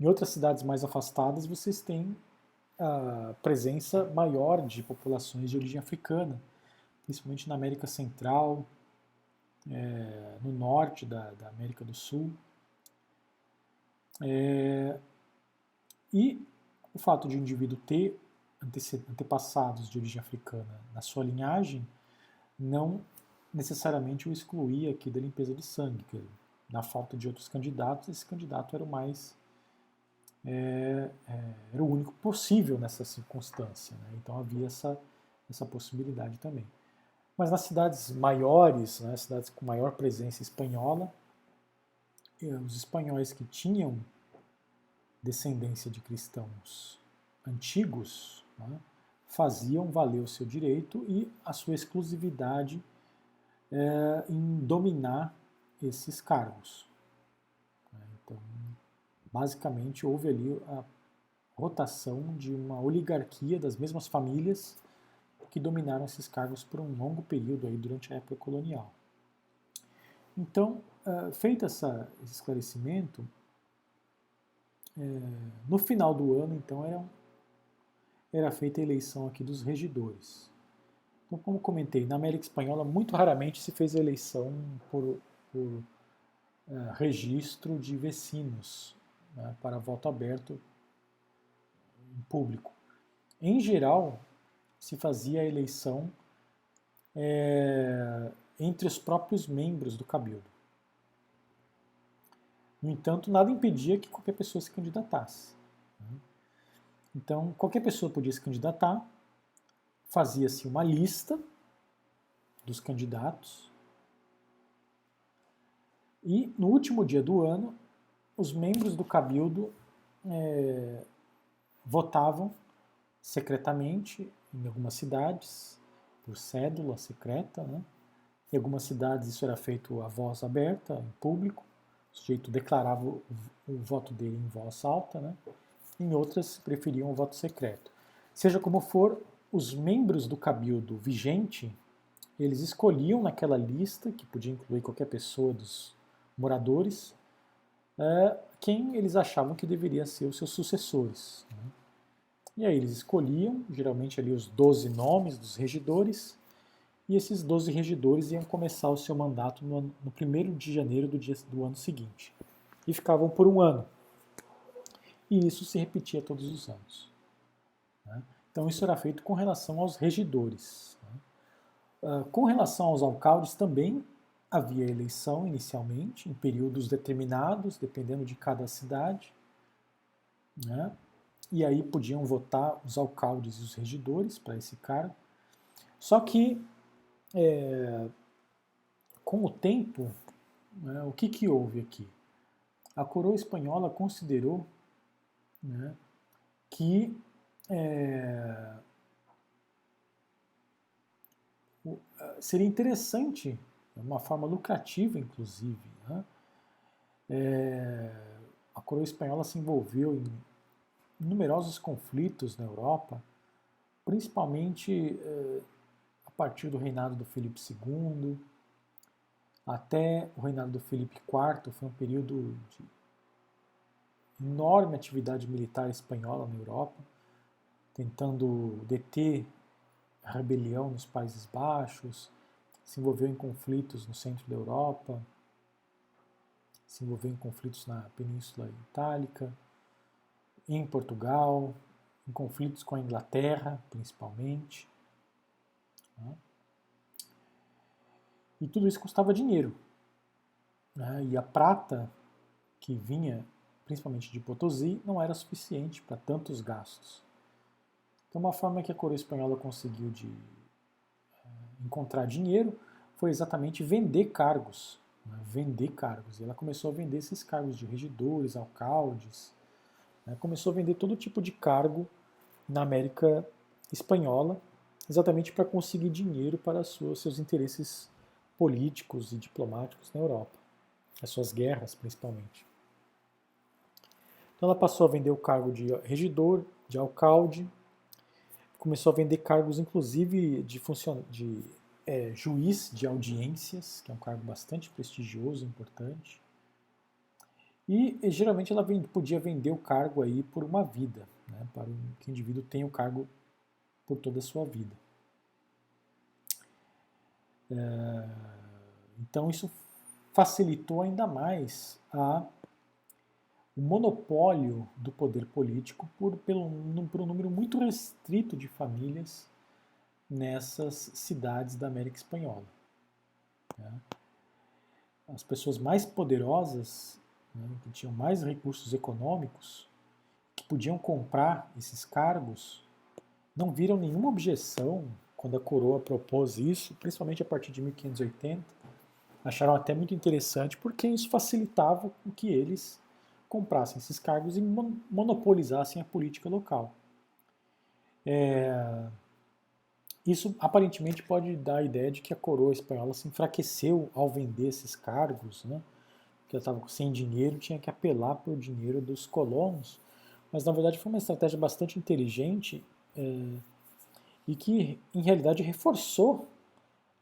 Em outras cidades mais afastadas, vocês têm a presença maior de populações de origem africana, principalmente na América Central, é, no norte da, da, América do Sul. É, e o fato de um indivíduo ter antepassados de origem africana na sua linhagem não necessariamente o excluía aqui da limpeza de sangue. Na falta de outros candidatos, esse candidato era o mais é, é, era o único possível nessa circunstância. Né? Então havia essa, essa possibilidade também. Mas nas cidades maiores, né, cidades com maior presença espanhola, eh, os espanhóis que tinham descendência de cristãos antigos né, faziam valer o seu direito e a sua exclusividade é, em dominar esses cargos. Basicamente, houve ali a rotação de uma oligarquia das mesmas famílias que dominaram esses cargos por um longo período aí durante a época colonial. Então, uh, feito essa, esse esclarecimento, é, no final do ano, então, era, era feita a eleição aqui dos regidores. Então, como comentei, na América Espanhola muito raramente se fez eleição por, por uh, registro de vecinos, né, para voto aberto em público. Em geral, se fazia a eleição é, entre os próprios membros do cabildo. No entanto, nada impedia que qualquer pessoa se candidatasse. Né. Então, qualquer pessoa podia se candidatar, fazia-se uma lista dos candidatos e no último dia do ano os membros do cabildo é, votavam secretamente em algumas cidades, por cédula secreta. Né? Em algumas cidades isso era feito a voz aberta, em público. O sujeito declarava o, o voto dele em voz alta. Né? Em outras preferiam o voto secreto. Seja como for, os membros do cabildo vigente, eles escolhiam naquela lista, que podia incluir qualquer pessoa dos moradores, é, quem eles achavam que deveria ser os seus sucessores. Né? E aí eles escolhiam, geralmente ali os 12 nomes dos regidores, e esses 12 regidores iam começar o seu mandato no, no 1 de janeiro do, dia, do ano seguinte. E ficavam por um ano. E isso se repetia todos os anos. Né? Então isso era feito com relação aos regidores. Né? Uh, com relação aos alcaldes também Havia eleição inicialmente, em períodos determinados, dependendo de cada cidade, né? e aí podiam votar os alcaldes e os regidores para esse cargo. Só que, é, com o tempo, né, o que, que houve aqui? A coroa espanhola considerou né, que é, seria interessante, uma forma lucrativa, inclusive. Né? É, a coroa espanhola se envolveu em numerosos conflitos na Europa, principalmente é, a partir do reinado do Felipe II até o reinado do Felipe IV. Foi um período de enorme atividade militar espanhola na Europa, tentando deter a rebelião nos Países Baixos, se envolveu em conflitos no centro da Europa, se envolveu em conflitos na Península Itálica, em Portugal, em conflitos com a Inglaterra, principalmente. Né? E tudo isso custava dinheiro. Né? E a prata que vinha, principalmente de Potosí, não era suficiente para tantos gastos. Então, uma forma que a coroa espanhola conseguiu de encontrar dinheiro foi exatamente vender cargos. Né? Vender cargos. E ela começou a vender esses cargos de regidores, alcaldes, né? começou a vender todo tipo de cargo na América Espanhola, exatamente para conseguir dinheiro para suas, seus interesses políticos e diplomáticos na Europa, as suas guerras principalmente. Então ela passou a vender o cargo de regidor, de alcalde, começou a vender cargos, inclusive de, funcion... de é, juiz de audiências, que é um cargo bastante prestigioso, importante. E, e geralmente ela podia vender o cargo aí por uma vida, né, para que o indivíduo tenha o cargo por toda a sua vida. É... Então isso facilitou ainda mais a o monopólio do poder político por, pelo, por um número muito restrito de famílias nessas cidades da América Espanhola. Né? As pessoas mais poderosas, né, que tinham mais recursos econômicos, que podiam comprar esses cargos, não viram nenhuma objeção quando a coroa propôs isso, principalmente a partir de 1580. Acharam até muito interessante porque isso facilitava com que eles comprassem esses cargos e monopolizassem a política local. É, isso aparentemente pode dar a ideia de que a coroa espanhola se enfraqueceu ao vender esses cargos, né? que ela estava sem dinheiro, tinha que apelar por dinheiro dos colonos, mas na verdade foi uma estratégia bastante inteligente é, e que em realidade reforçou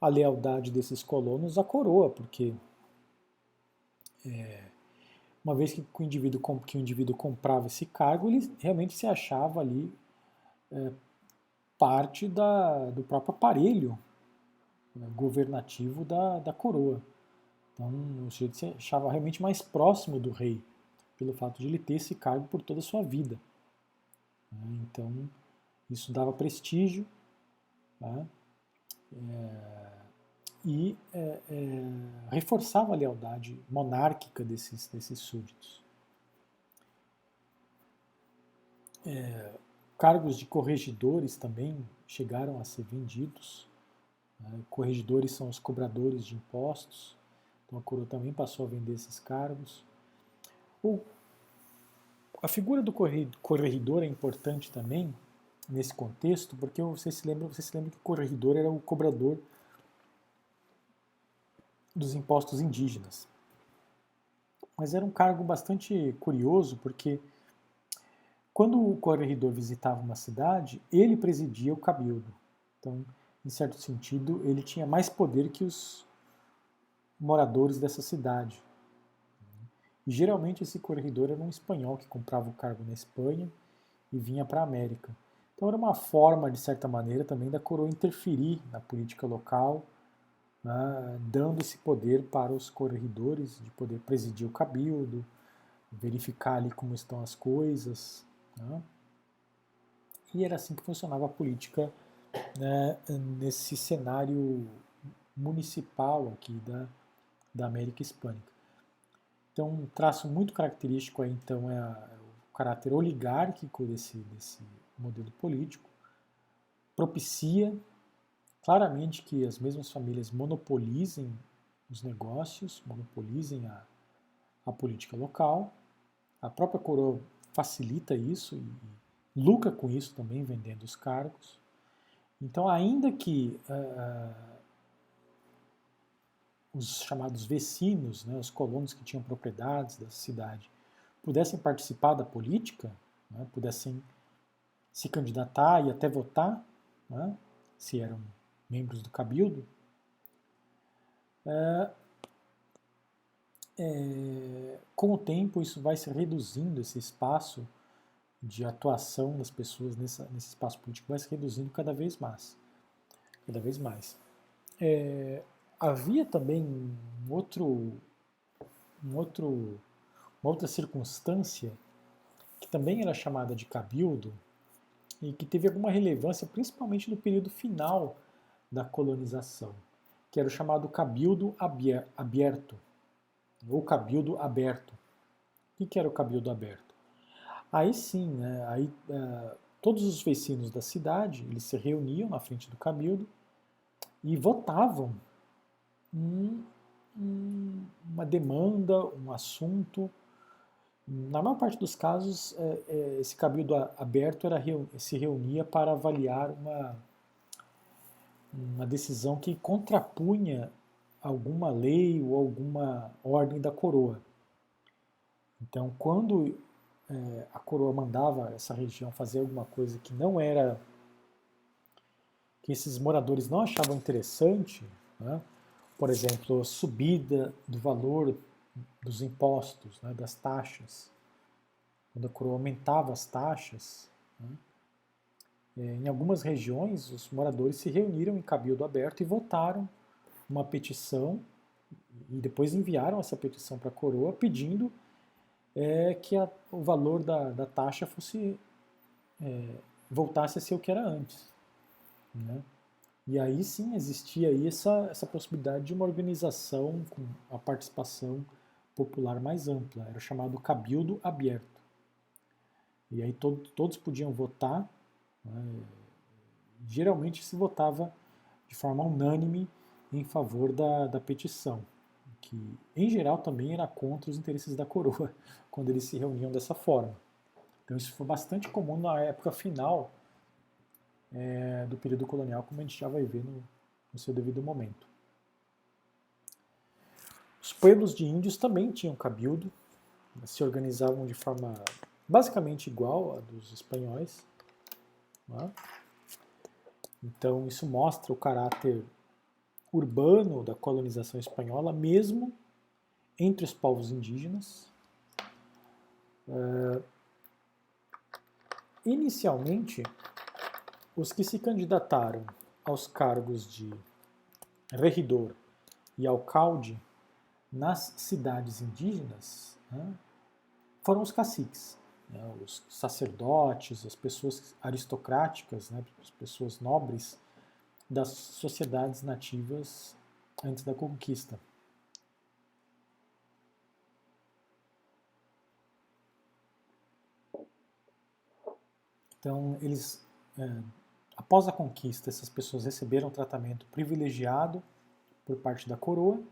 a lealdade desses colonos à coroa, porque é, uma vez que o indivíduo, que o indivíduo comprava esse cargo, ele realmente se achava ali é, parte da, do próprio aparelho né, governativo da, da coroa. Então, o sujeito se achava realmente mais próximo do rei, pelo fato de ele ter esse cargo por toda a sua vida. Né. Então, isso dava prestígio. Né? É, e é, é, reforçava a lealdade monárquica desses, desses súditos. É, cargos de corregedores também chegaram a ser vendidos. Né? Corregedores são os cobradores de impostos, então a coroa também passou a vender esses cargos. O, a figura do corregedor é importante também nesse contexto, porque você se lembra, você se lembra que o corregedor era o cobrador dos impostos indígenas. Mas era um cargo bastante curioso, porque quando o corregedor visitava uma cidade, ele presidia o cabildo. Então, em certo sentido, ele tinha mais poder que os moradores dessa cidade. E geralmente esse corregedor era um espanhol que comprava o cargo na Espanha e vinha para a América. Então era uma forma, de certa maneira, também da coroa interferir na política local né, dando esse poder para os corregedores de poder presidir o cabildo, verificar ali como estão as coisas. Né? E era assim que funcionava a política né, nesse cenário municipal aqui da, da América Hispânica. Então, um traço muito característico aí, então, é, a, o caráter oligárquico desse, desse modelo político, propicia claramente que as mesmas famílias monopolizem os negócios, monopolizem a, a política local. A própria coroa facilita isso e lucra com isso também, vendendo os cargos. Então, ainda que uh, os chamados vecinos, né, os colonos que tinham propriedades da cidade, pudessem participar da política, né, pudessem se candidatar e até votar, né, se eram membros do cabildo, é, é, com o tempo isso vai se reduzindo, esse espaço de atuação das pessoas nessa, nesse espaço político vai se reduzindo cada vez mais. Cada vez mais. É, havia também um outro, um outro, uma outra circunstância que também era chamada de cabildo e que teve alguma relevância, principalmente no período final da colonização, que era o chamado cabildo aberto, ou cabildo aberto. O que era o cabildo aberto? Aí sim, né, aí, uh, todos os vecinos da cidade eles se reuniam na frente do cabildo e votavam um, um, uma demanda, um assunto. Na maior parte dos casos, é, é, esse cabildo aberto era, se reunia para avaliar uma, uma decisão que contrapunha alguma lei ou alguma ordem da coroa. Então, quando é, a coroa mandava essa região fazer alguma coisa que não era que esses moradores não achavam interessante, né? por exemplo, a subida do valor dos impostos, né, das taxas, quando a coroa aumentava as taxas, né, em algumas regiões os moradores se reuniram em cabildo aberto e votaram uma petição e depois enviaram essa petição para a coroa pedindo é, que a, o valor da, da taxa fosse é, voltasse a ser o que era antes. Né? E aí sim existia aí essa, essa possibilidade de uma organização com a participação popular mais ampla, era chamado Cabildo Aberto. E aí todo, todos podiam votar? Geralmente se votava de forma unânime em favor da, da petição, que em geral também era contra os interesses da coroa quando eles se reuniam dessa forma. Então isso foi bastante comum na época final é, do período colonial, como a gente já vai ver no, no seu devido momento. Os pueblos de índios também tinham cabildo, se organizavam de forma basicamente igual a dos espanhóis. Né? Então isso mostra o caráter urbano da colonização espanhola, mesmo entre os povos indígenas. Uh, inicialmente, os que se candidataram aos cargos de regidor e alcalde nas cidades indígenas né, foram os caciques, né, os sacerdotes, as pessoas aristocráticas, né, as pessoas nobres das sociedades nativas antes da conquista. Então, eles é, Após a conquista, essas pessoas receberam tratamento privilegiado por parte da coroa,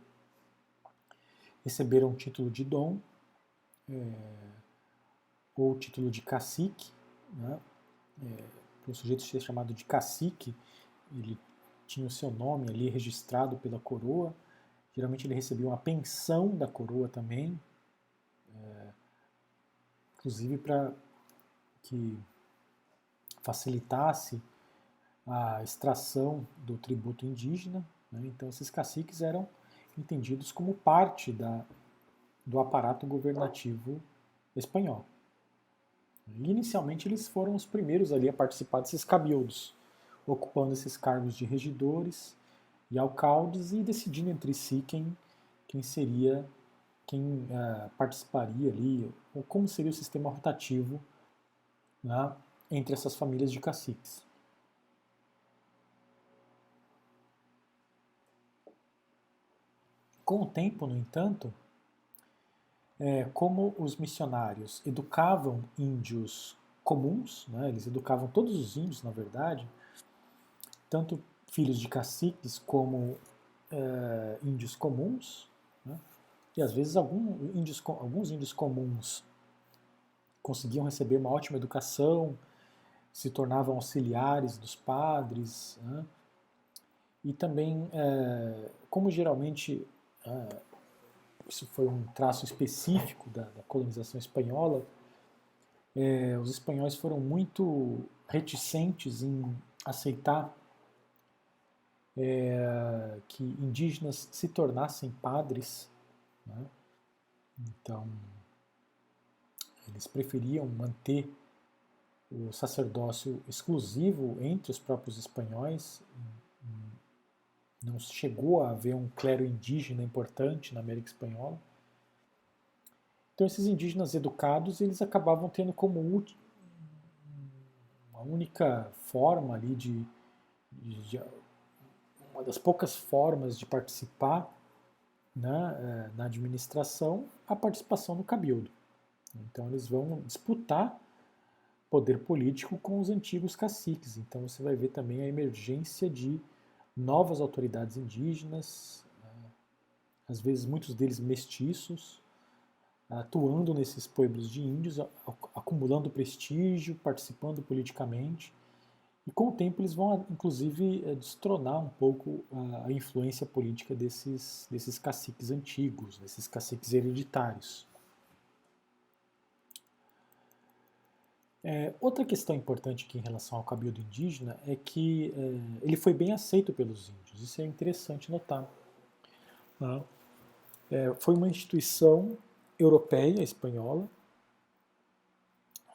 receberam o título de dom, é, ou título de cacique, né? é, o sujeito ser chamado de cacique, ele tinha o seu nome ali registrado pela coroa, geralmente ele recebia uma pensão da coroa também, é, inclusive para que facilitasse a extração do tributo indígena. Né? Então, esses caciques eram entendidos como parte da, do aparato governativo espanhol. E, inicialmente, eles foram os primeiros ali a participar desses cabildos, ocupando esses cargos de regidores e alcaldes e decidindo entre si quem, quem seria, quem uh, participaria ali, ou como seria o sistema rotativo né, entre essas famílias de caciques. Com o tempo, no entanto, é, como os missionários educavam índios comuns, né, eles educavam todos os índios, na verdade, tanto filhos de caciques como é, índios comuns, né? e às vezes algum índios, alguns índios comuns conseguiam receber uma ótima educação, se tornavam auxiliares dos padres, né? e também, é, como geralmente é, isso foi um traço específico da, da colonização espanhola, é, os espanhóis foram muito reticentes em aceitar é, que indígenas se tornassem padres. Né? Então, eles preferiam manter o sacerdócio exclusivo entre os próprios espanhóis. Não chegou a haver um clero indígena importante na América Espanhola. Então, esses indígenas educados, eles acabavam tendo como uma única forma ali de, de uma das poucas formas de participar né, é, na administração a participação no cabildo. Então eles vão disputar poder político com os antigos caciques. Então você vai ver também a emergência de novas autoridades indígenas, né, às vezes muitos deles mestiços, atuando nesses pueblos de índios, acumulando prestígio, participando politicamente e com o tempo eles vão, inclusive, eh, destronar um pouco a influência política desses, desses caciques antigos, desses caciques hereditários. É, outra questão importante aqui em relação ao cabildo indígena é que é, ele foi bem aceito pelos índios, isso é interessante notar. Né? É, foi uma instituição europeia, espanhola,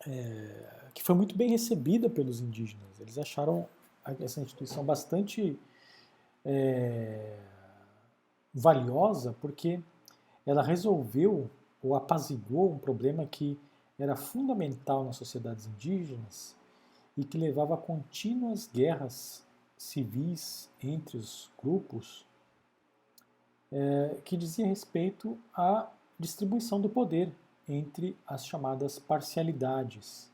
é, que foi muito bem recebida pelos indígenas. Eles acharam essa instituição bastante é, valiosa porque ela resolveu ou apaziguou um problema que era fundamental nas sociedades indígenas e que levava a contínuas guerras civis entre os grupos, é, que dizia respeito à distribuição do poder entre as chamadas parcialidades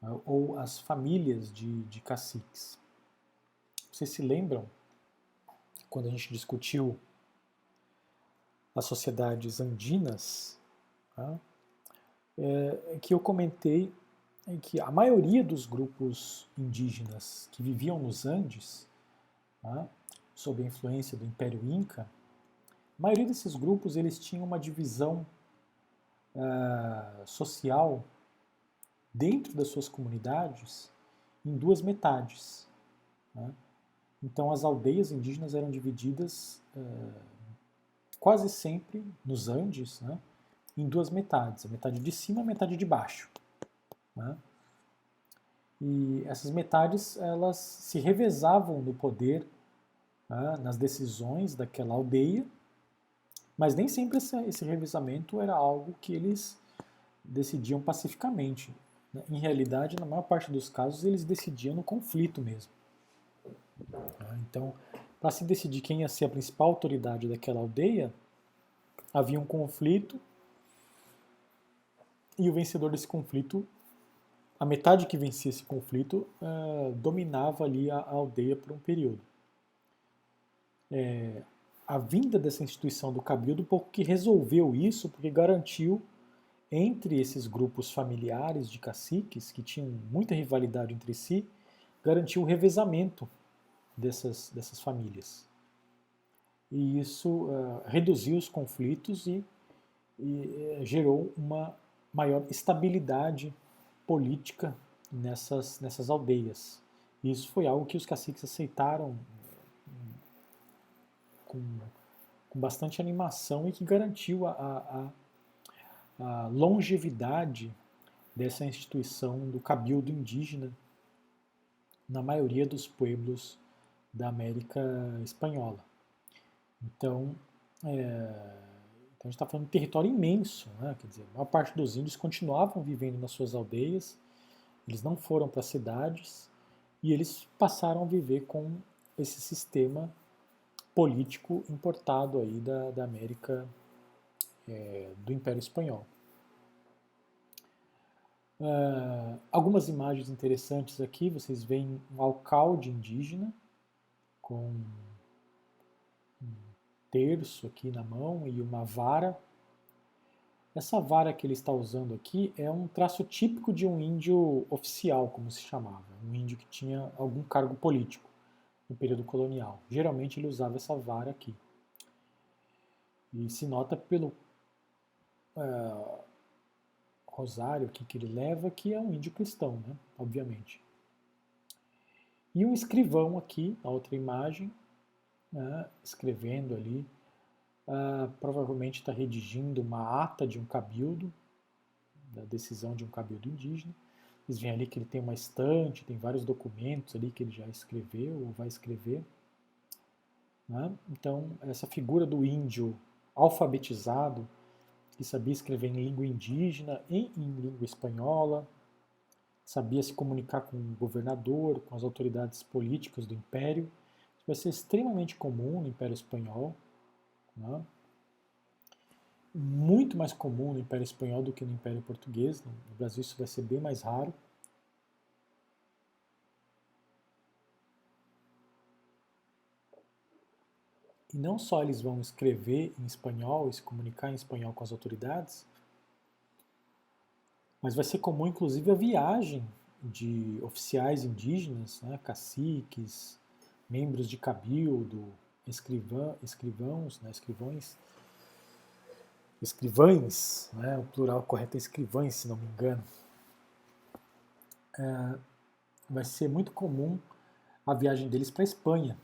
né, ou as famílias de, de caciques. Vocês se lembram quando a gente discutiu as sociedades andinas, tá? É, que eu comentei em que a maioria dos grupos indígenas que viviam nos Andes, tá? sob a influência do Império Inca, a maioria desses grupos eles tinham uma divisão uh, social dentro das suas comunidades em duas metades. Né? Então, as aldeias indígenas eram divididas uh, quase sempre nos Andes né, em duas metades, a metade de cima e a metade de baixo. Né? E essas metades elas se revezavam no poder, né, nas decisões daquela aldeia, mas nem sempre esse, revezamento era algo que eles decidiam pacificamente. Né? Em realidade, na maior parte dos casos, eles decidiam no conflito mesmo. Tá? Então, para se decidir quem ia ser a principal autoridade daquela aldeia, havia um conflito e o vencedor desse conflito, a metade que vencia esse conflito, uh, dominava ali a, a, aldeia por um período. É, a vinda dessa instituição do cabildo pouco que resolveu isso, porque garantiu entre esses grupos familiares de caciques, que tinham muita rivalidade entre si, garantiu o revezamento dessas, dessas famílias. E isso uh, reduziu os conflitos e, e uh, gerou uma maior estabilidade política nessas, nessas aldeias. Isso foi algo que os caciques aceitaram com, com bastante animação e que garantiu a, a, a longevidade dessa instituição do cabildo indígena na maioria dos pueblos da América Espanhola. Então, é, então a gente está falando de território imenso, né? quer dizer, a maior parte dos índios continuavam vivendo nas suas aldeias, eles não foram para cidades e eles passaram a viver com esse sistema político importado aí da, da América é, do Império Espanhol. Uh, algumas imagens interessantes aqui, vocês veem um alcalde indígena, com terço aqui na mão e uma vara. Essa vara que ele está usando aqui é um traço típico de um índio oficial, como se chamava, um índio que tinha algum cargo político no período colonial. Geralmente ele usava essa vara aqui. E se nota pelo uh, rosário aqui que ele leva, que é um índio cristão, né? obviamente. E um escrivão aqui, na outra imagem, né? escrevendo ali, uh, provavelmente está redigindo uma ata de um cabildo, da decisão de um cabildo indígena. Vocês veem ali que ele tem uma estante, tem vários documentos ali que ele já escreveu ou vai escrever. Né? Então, essa figura do índio alfabetizado, que sabia escrever em língua indígena e em língua espanhola, sabia se comunicar com o governador, com as autoridades políticas do império. Vai ser extremamente comum no Império Espanhol. Né? Muito mais comum no Império Espanhol do que no Império Português. No Brasil isso vai ser bem mais raro. E não só eles vão escrever em espanhol e se comunicar em espanhol com as autoridades, mas vai ser comum inclusive a viagem de oficiais indígenas, né, caciques, membros de cabildo, escrivã, escrivãos, né, escrivões, escrivães, né, o plural correto é escrivães, se não me engano. É, vai ser muito comum a viagem deles para a Espanha,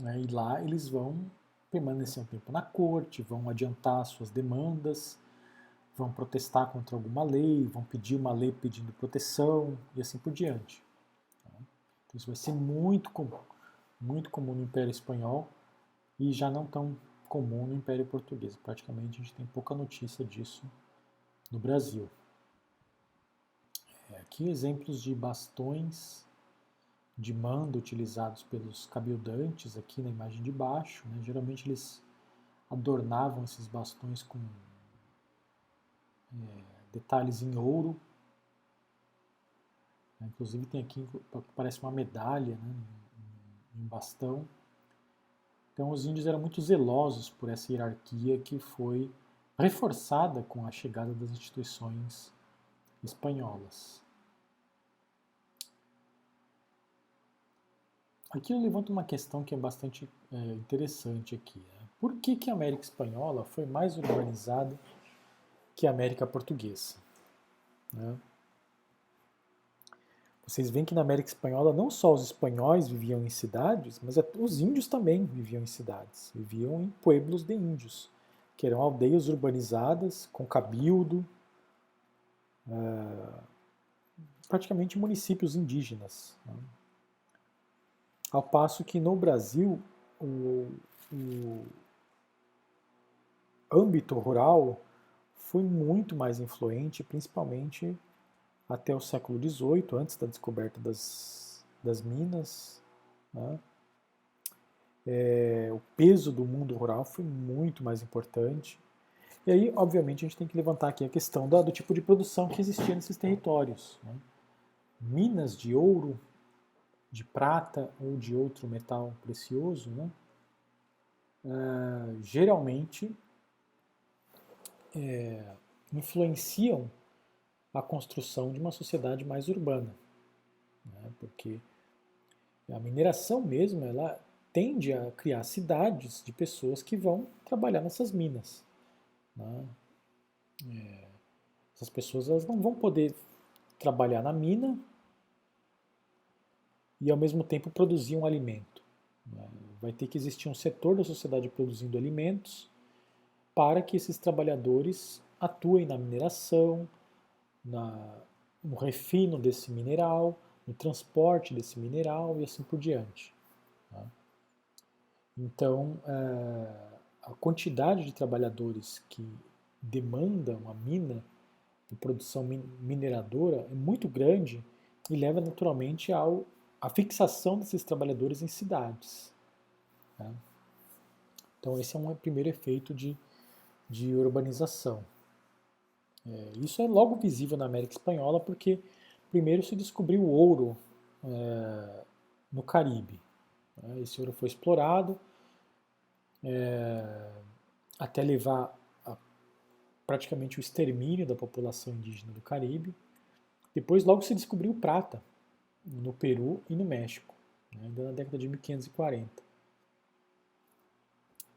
né? E lá eles vão permanecer um tempo na corte, vão adiantar suas demandas, vão protestar contra alguma lei, vão pedir uma lei pedindo proteção e assim por diante. Isso vai ser muito comum, muito comum no Império Espanhol e já não tão comum no Império Português. Praticamente a gente tem pouca notícia disso no Brasil. É, aqui exemplos de bastões de mando utilizados pelos cabildantes aqui na imagem de baixo. Né? Geralmente eles adornavam esses bastões com é, detalhes em ouro. Inclusive tem aqui parece uma medalha né, em bastão. Então os índios eram muito zelosos por essa hierarquia que foi reforçada com a chegada das instituições espanholas. Aqui eu levanto uma questão que é bastante é, interessante aqui. Né? Por que, que a América Espanhola foi mais urbanizada que a América Portuguesa? Né? Vocês veem que na América Espanhola não só os espanhóis viviam em cidades, mas os índios também viviam em cidades. Viviam em pueblos de índios, que eram aldeias urbanizadas, com cabildo, é, praticamente municípios indígenas. Né? Ao passo que no Brasil o, o âmbito rural foi muito mais influente, principalmente até o século XVIII, antes da descoberta das, das minas. Né? É, o peso do mundo rural foi muito mais importante. E aí, obviamente, a gente tem que levantar aqui a questão do, do tipo de produção que existia nesses territórios. Né? Minas de ouro de prata ou de outro metal precioso, né? Uh, geralmente é, influenciam a construção de uma sociedade mais urbana, né? porque a mineração mesmo ela tende a criar cidades de pessoas que vão trabalhar nessas minas. Né? É, essas pessoas elas não vão poder trabalhar na mina e ao mesmo tempo produzir um alimento. Né? Vai ter que existir um setor da sociedade produzindo alimentos para que esses trabalhadores atuem na mineração, na, no refino desse mineral, no transporte desse mineral e assim por diante. Né? Então, é, a quantidade de trabalhadores que demanda uma mina de produção mineradora é muito grande e leva naturalmente ao a fixação desses trabalhadores em cidades. Né? Então, esse é um primeiro efeito de, de urbanização. É, isso é logo visível na América Espanhola porque primeiro se descobriu o ouro é, no Caribe. Né? Esse ouro foi explorado é, até levar a, praticamente o extermínio da população indígena do Caribe. Depois, logo se descobriu prata no Peru e no México, né? ainda na década de 1540.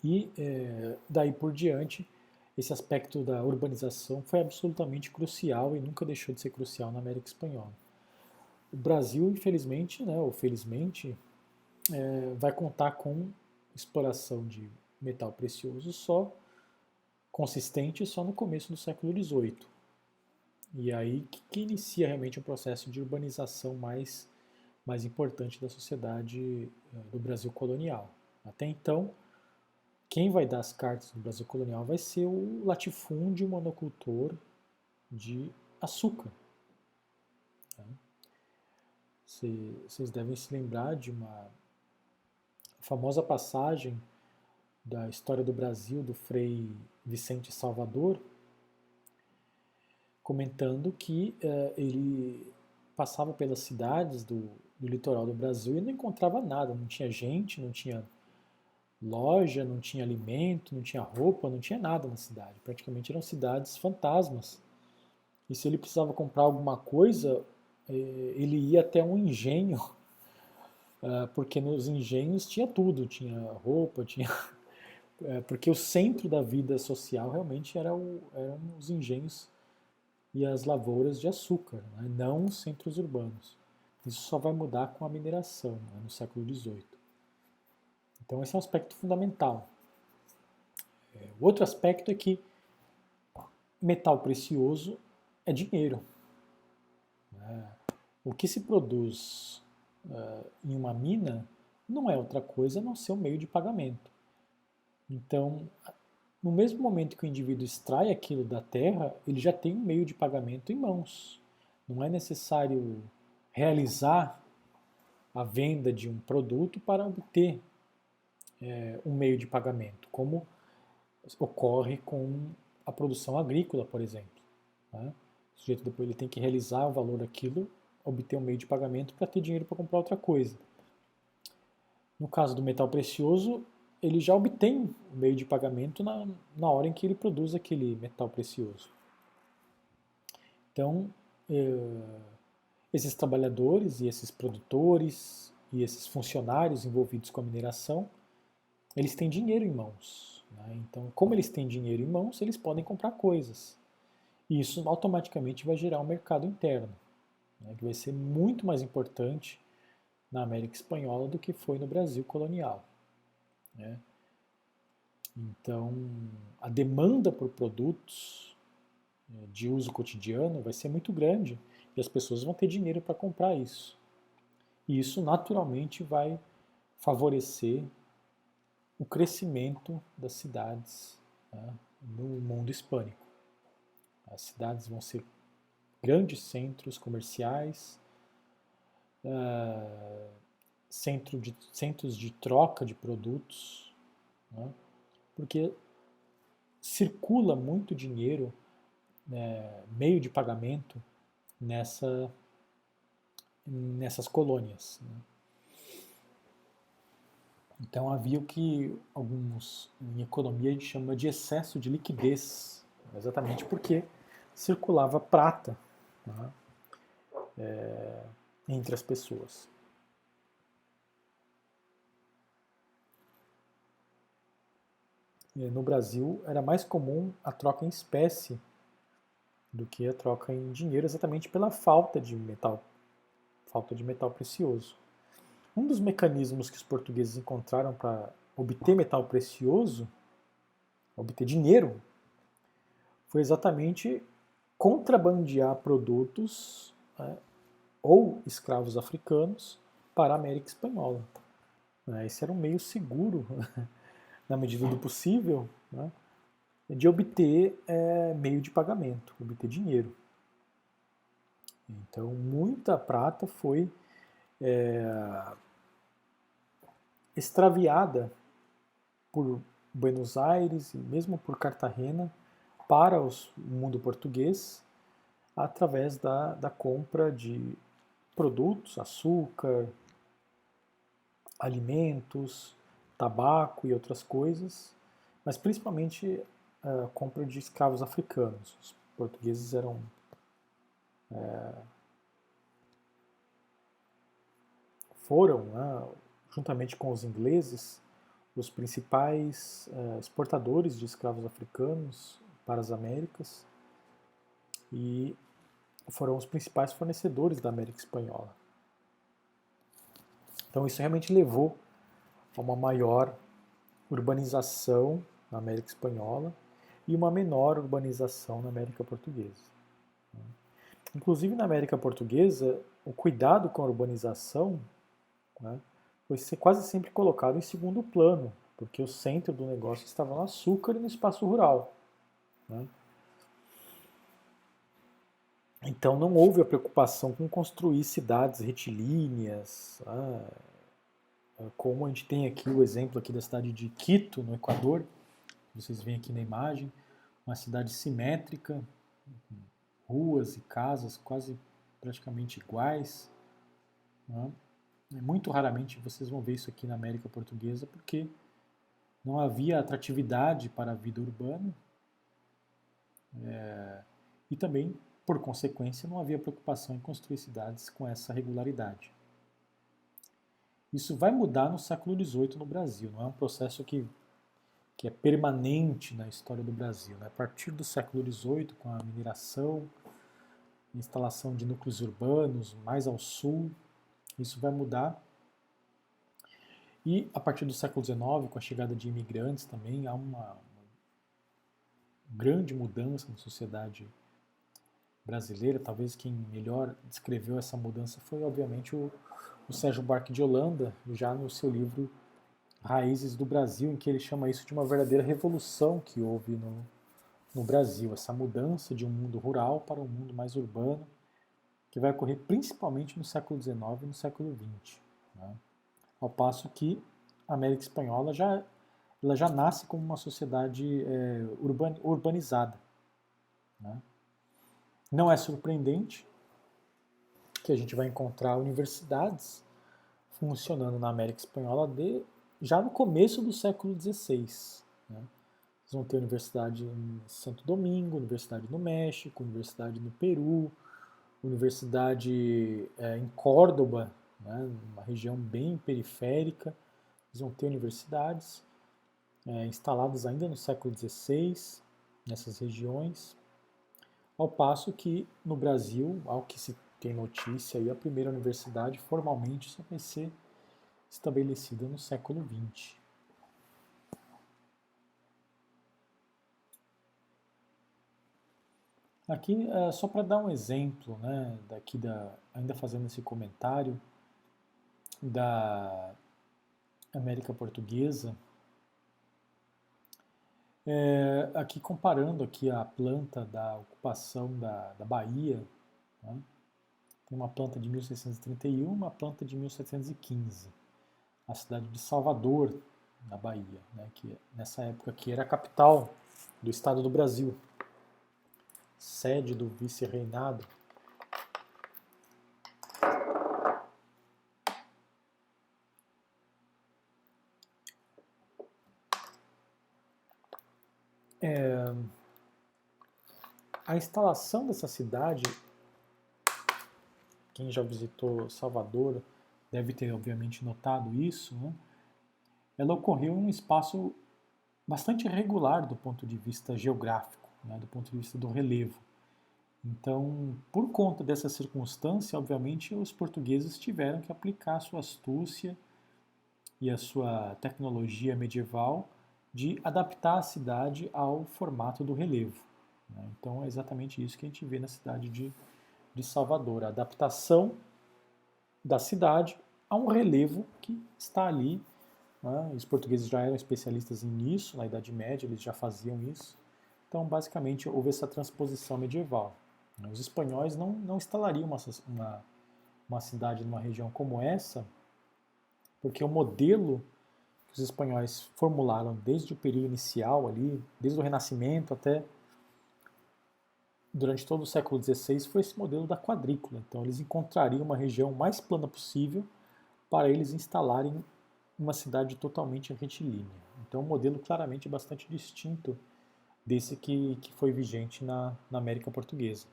E é, daí por diante, esse aspecto da urbanização foi absolutamente crucial e nunca deixou de ser crucial na América Espanhola. O Brasil, infelizmente, né, ou felizmente, é, vai contar com exploração de metal precioso só consistente só no começo do século XVIII. E aí que, que inicia realmente um processo de urbanização mais, mais importante da sociedade é, do Brasil colonial. Até então, quem vai dar as cartas do Brasil colonial vai ser o latifúndio monocultor de açúcar. Vocês devem se lembrar de uma famosa passagem da história do Brasil do Frei Vicente Salvador, comentando que uh, ele passava pelas cidades do, do litoral do Brasil e não encontrava nada, não tinha gente, não tinha loja, não tinha alimento, não tinha roupa, não tinha nada na cidade. Praticamente eram cidades fantasmas. E se ele precisava comprar alguma coisa, eh, ele ia até um engenho, ah, porque nos engenhos tinha tudo, tinha roupa, tinha eh, porque o centro da vida social realmente era o, eram os engenhos e as lavouras de açúcar, né? não os centros urbanos. Isso só vai mudar com a mineração né? no século XVIII. Então esse é um aspecto fundamental. É, o outro aspecto é que metal precioso é dinheiro. Né? O que se produz uh, em uma mina não é outra coisa a não ser um meio de pagamento. Então, no mesmo momento que o indivíduo extrai aquilo da terra, ele já tem um meio de pagamento em mãos. Não é necessário realizar a venda de um produto para obter é, um meio de pagamento, como ocorre com a produção agrícola, por exemplo. Né? O sujeito depois ele tem que realizar o valor daquilo, obter um meio de pagamento para ter dinheiro para comprar outra coisa. No caso do metal precioso, ele já obtém o meio de pagamento na, na hora em que ele produz aquele metal precioso. Então, é, esses trabalhadores e esses produtores e esses funcionários envolvidos com a mineração eles têm dinheiro em mãos. Né? Então, como eles têm dinheiro em mãos, eles podem comprar coisas. E isso automaticamente vai gerar um mercado interno, né? que vai ser muito mais importante na América Espanhola do que foi no Brasil colonial. Né? Então, a demanda por produtos né, de uso cotidiano vai ser muito grande e as pessoas vão ter dinheiro para comprar isso. E isso naturalmente vai favorecer o crescimento das cidades né, no mundo hispânico. As cidades vão ser grandes centros comerciais, uh, centro de, centros de troca de produtos, né, porque circula muito dinheiro, né, meio de pagamento nessa, nessas colônias. Né. Então havia o que alguns em economia a gente chama de excesso de liquidez, exatamente porque circulava prata né, é, entre as pessoas. No Brasil era mais comum a troca em espécie do que a troca em dinheiro, exatamente pela falta de metal, falta de metal precioso. Um dos mecanismos que os portugueses encontraram para obter metal precioso, obter dinheiro, foi exatamente contrabandear produtos né, ou escravos africanos para a América Espanhola. Né, esse era um meio seguro, na medida do possível, né, de obter é, meio de pagamento, obter dinheiro. Então, muita prata foi é, extraviada por Buenos Aires e mesmo por Cartagena para os, o mundo português através da, da compra de produtos, açúcar, alimentos, tabaco e outras coisas, mas principalmente a compra de escravos africanos. Os portugueses eram é, foram, né, juntamente com os ingleses, os principais é, exportadores de escravos africanos para as Américas e foram os principais fornecedores da América Espanhola. Então isso realmente levou a uma maior urbanização na América Espanhola e uma menor urbanização na América Portuguesa. Inclusive na América Portuguesa, o cuidado com a urbanização né, foi ser quase sempre colocado em segundo plano, porque o centro do negócio estava no açúcar e no espaço rural. Né? Então não houve a preocupação com construir cidades retilíneas, ah, como a gente tem aqui o exemplo aqui da cidade de Quito, no Equador, vocês veem aqui na imagem, uma cidade simétrica, ruas e casas quase praticamente iguais. Né? Muito raramente vocês vão ver isso aqui na América Portuguesa, porque não havia atratividade para a vida urbana é, e também por consequência, não havia preocupação em construir cidades com essa regularidade. Isso vai mudar no século XVIII no Brasil, não é um processo que, que é permanente na história do Brasil. Né? A partir do século XVIII, com a mineração, instalação de núcleos urbanos mais ao sul, isso vai mudar. E a partir do século XIX, com a chegada de imigrantes também, há uma, uma grande mudança na sociedade brasileira, talvez quem melhor descreveu essa mudança foi, obviamente, o, o Sérgio Buarque de Holanda, já no seu livro Raízes do Brasil, em que ele chama isso de uma verdadeira revolução que houve no, no Brasil, essa mudança de um mundo rural para um mundo mais urbano, que vai ocorrer principalmente no século XIX e no século XX. Né? Ao passo que a América Espanhola já, ela já nasce como uma sociedade é, urban, urbanizada. Né? Não é surpreendente que a gente vai encontrar universidades funcionando na América Espanhola de, já no começo do século XVI. Né? Vocês vão ter universidade em Santo Domingo, universidade no México, universidade no Peru, universidade é, em Córdoba, né, uma região bem periférica. Eles vão ter universidades é, instaladas ainda no século XVI nessas regiões. Ao passo que no Brasil, ao que se tem notícia, a primeira universidade formalmente só vai ser estabelecida no século XX. Aqui, é, só para dar um exemplo, né, daqui da, ainda fazendo esse comentário, da América Portuguesa, é, aqui comparando aqui a planta da ocupação da, da Bahia, né? tem uma planta de 1631 uma planta de 1715. A cidade de Salvador, na Bahia, né? que nessa época aqui era a capital do estado do Brasil, sede do vice-reinado É, a instalação dessa cidade, quem já visitou Salvador deve ter obviamente notado isso, né? ela ocorreu em um espaço bastante irregular do ponto de vista geográfico, né? do ponto de vista do relevo. Então, por conta dessa circunstância, obviamente, os portugueses tiveram que aplicar sua astúcia e a sua tecnologia medieval de adaptar a cidade ao formato do relevo. Né? Então é exatamente isso que a gente vê na cidade de, de Salvador, a adaptação da cidade a um relevo que está ali. Né? Os portugueses já eram especialistas nisso, na Idade Média eles já faziam isso. Então basicamente houve essa transposição medieval. Né? Os espanhóis não, não instalariam uma, uma, uma cidade numa região como essa, porque o modelo que os espanhóis formularam desde o período inicial ali, desde o Renascimento até durante todo o século XVI, foi esse modelo da quadrícula. Então eles encontrariam uma região mais plana possível para eles instalarem uma cidade totalmente retilínea. Então, um modelo claramente bastante distinto desse que, que foi vigente na, na América Portuguesa.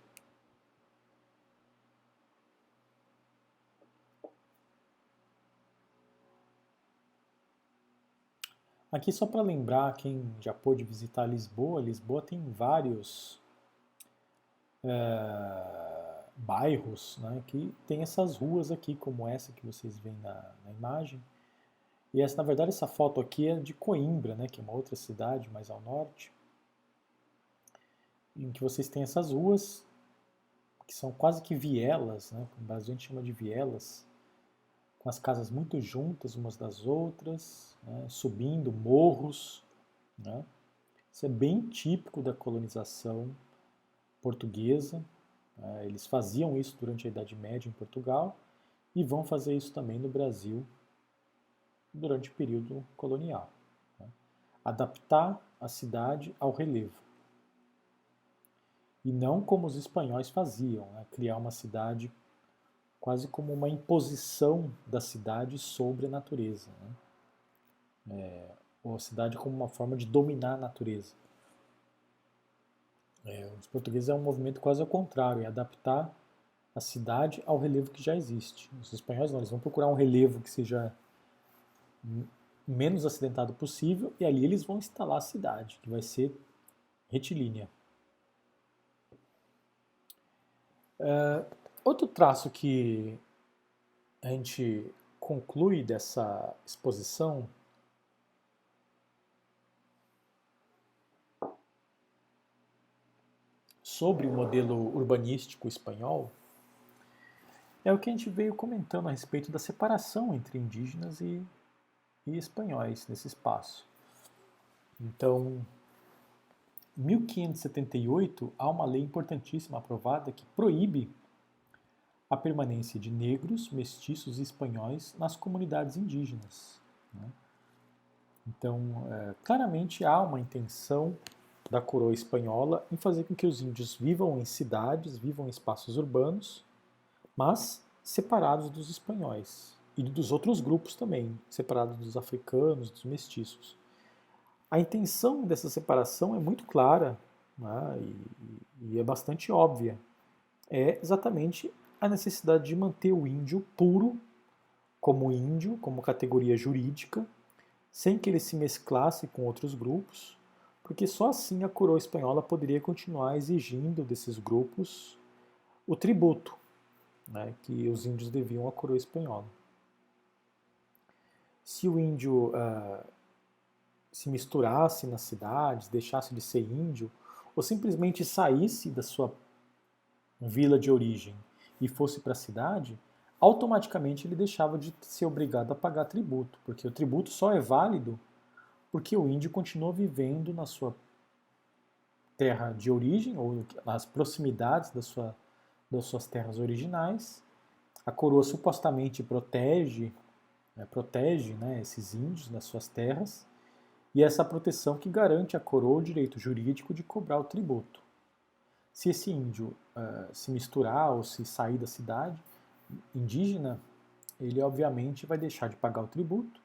Aqui só para lembrar quem já pôde visitar Lisboa, Lisboa tem vários é, bairros né, que tem essas ruas aqui, como essa que vocês veem na, na, imagem. E essa, na verdade, essa foto aqui é de Coimbra, né, que é uma outra cidade mais ao norte, em que vocês têm essas ruas que são quase que vielas, né, o Brasil a gente chama de vielas, com as casas muito juntas umas das outras, né, subindo morros. Né. Isso é bem típico da colonização portuguesa. Né. Eles faziam isso durante a Idade Média em Portugal e vão fazer isso também no Brasil durante o período colonial. Né. Adaptar a cidade ao relevo. E não como os espanhóis faziam, né, criar uma cidade quase como uma imposição da cidade sobre a natureza. Né? É, ou a cidade como uma forma de dominar a natureza. É, os portugueses é um movimento quase ao contrário, é adaptar a cidade ao relevo que já existe. Os espanhóis não, eles vão procurar um relevo que seja menos acidentado possível e ali eles vão instalar a cidade, que vai ser retilínea. Uh, Outro traço que a gente conclui dessa exposição sobre o modelo urbanístico espanhol é o que a gente veio comentando a respeito da separação entre indígenas e, e espanhóis nesse espaço. Então, 1578 há uma lei importantíssima aprovada que proíbe a permanência de negros, mestiços e espanhóis nas comunidades indígenas. Né? Então, é, claramente há uma intenção da coroa espanhola em fazer com que os índios vivam em cidades, vivam em espaços urbanos, mas separados dos espanhóis e dos outros grupos também, separados dos africanos, dos mestiços. A intenção dessa separação é muito clara né, e, e é bastante óbvia. É exatamente a necessidade de manter o índio puro como índio, como categoria jurídica, sem que ele se mesclasse com outros grupos, porque só assim a coroa espanhola poderia continuar exigindo desses grupos o tributo né, que os índios deviam à coroa espanhola. Se o índio uh, se misturasse nas cidades, deixasse de ser índio, ou simplesmente saísse da sua vila de origem e fosse para a cidade, automaticamente ele deixava de ser obrigado a pagar tributo, porque o tributo só é válido porque o índio continua vivendo na sua terra de origem ou nas proximidades da sua, das suas terras originais. A coroa supostamente protege, né, protege né, esses índios nas suas terras e é essa proteção que garante à coroa o direito jurídico de cobrar o tributo. Se esse índio uh, se misturar ou se sair da cidade indígena, ele obviamente vai deixar de pagar o tributo,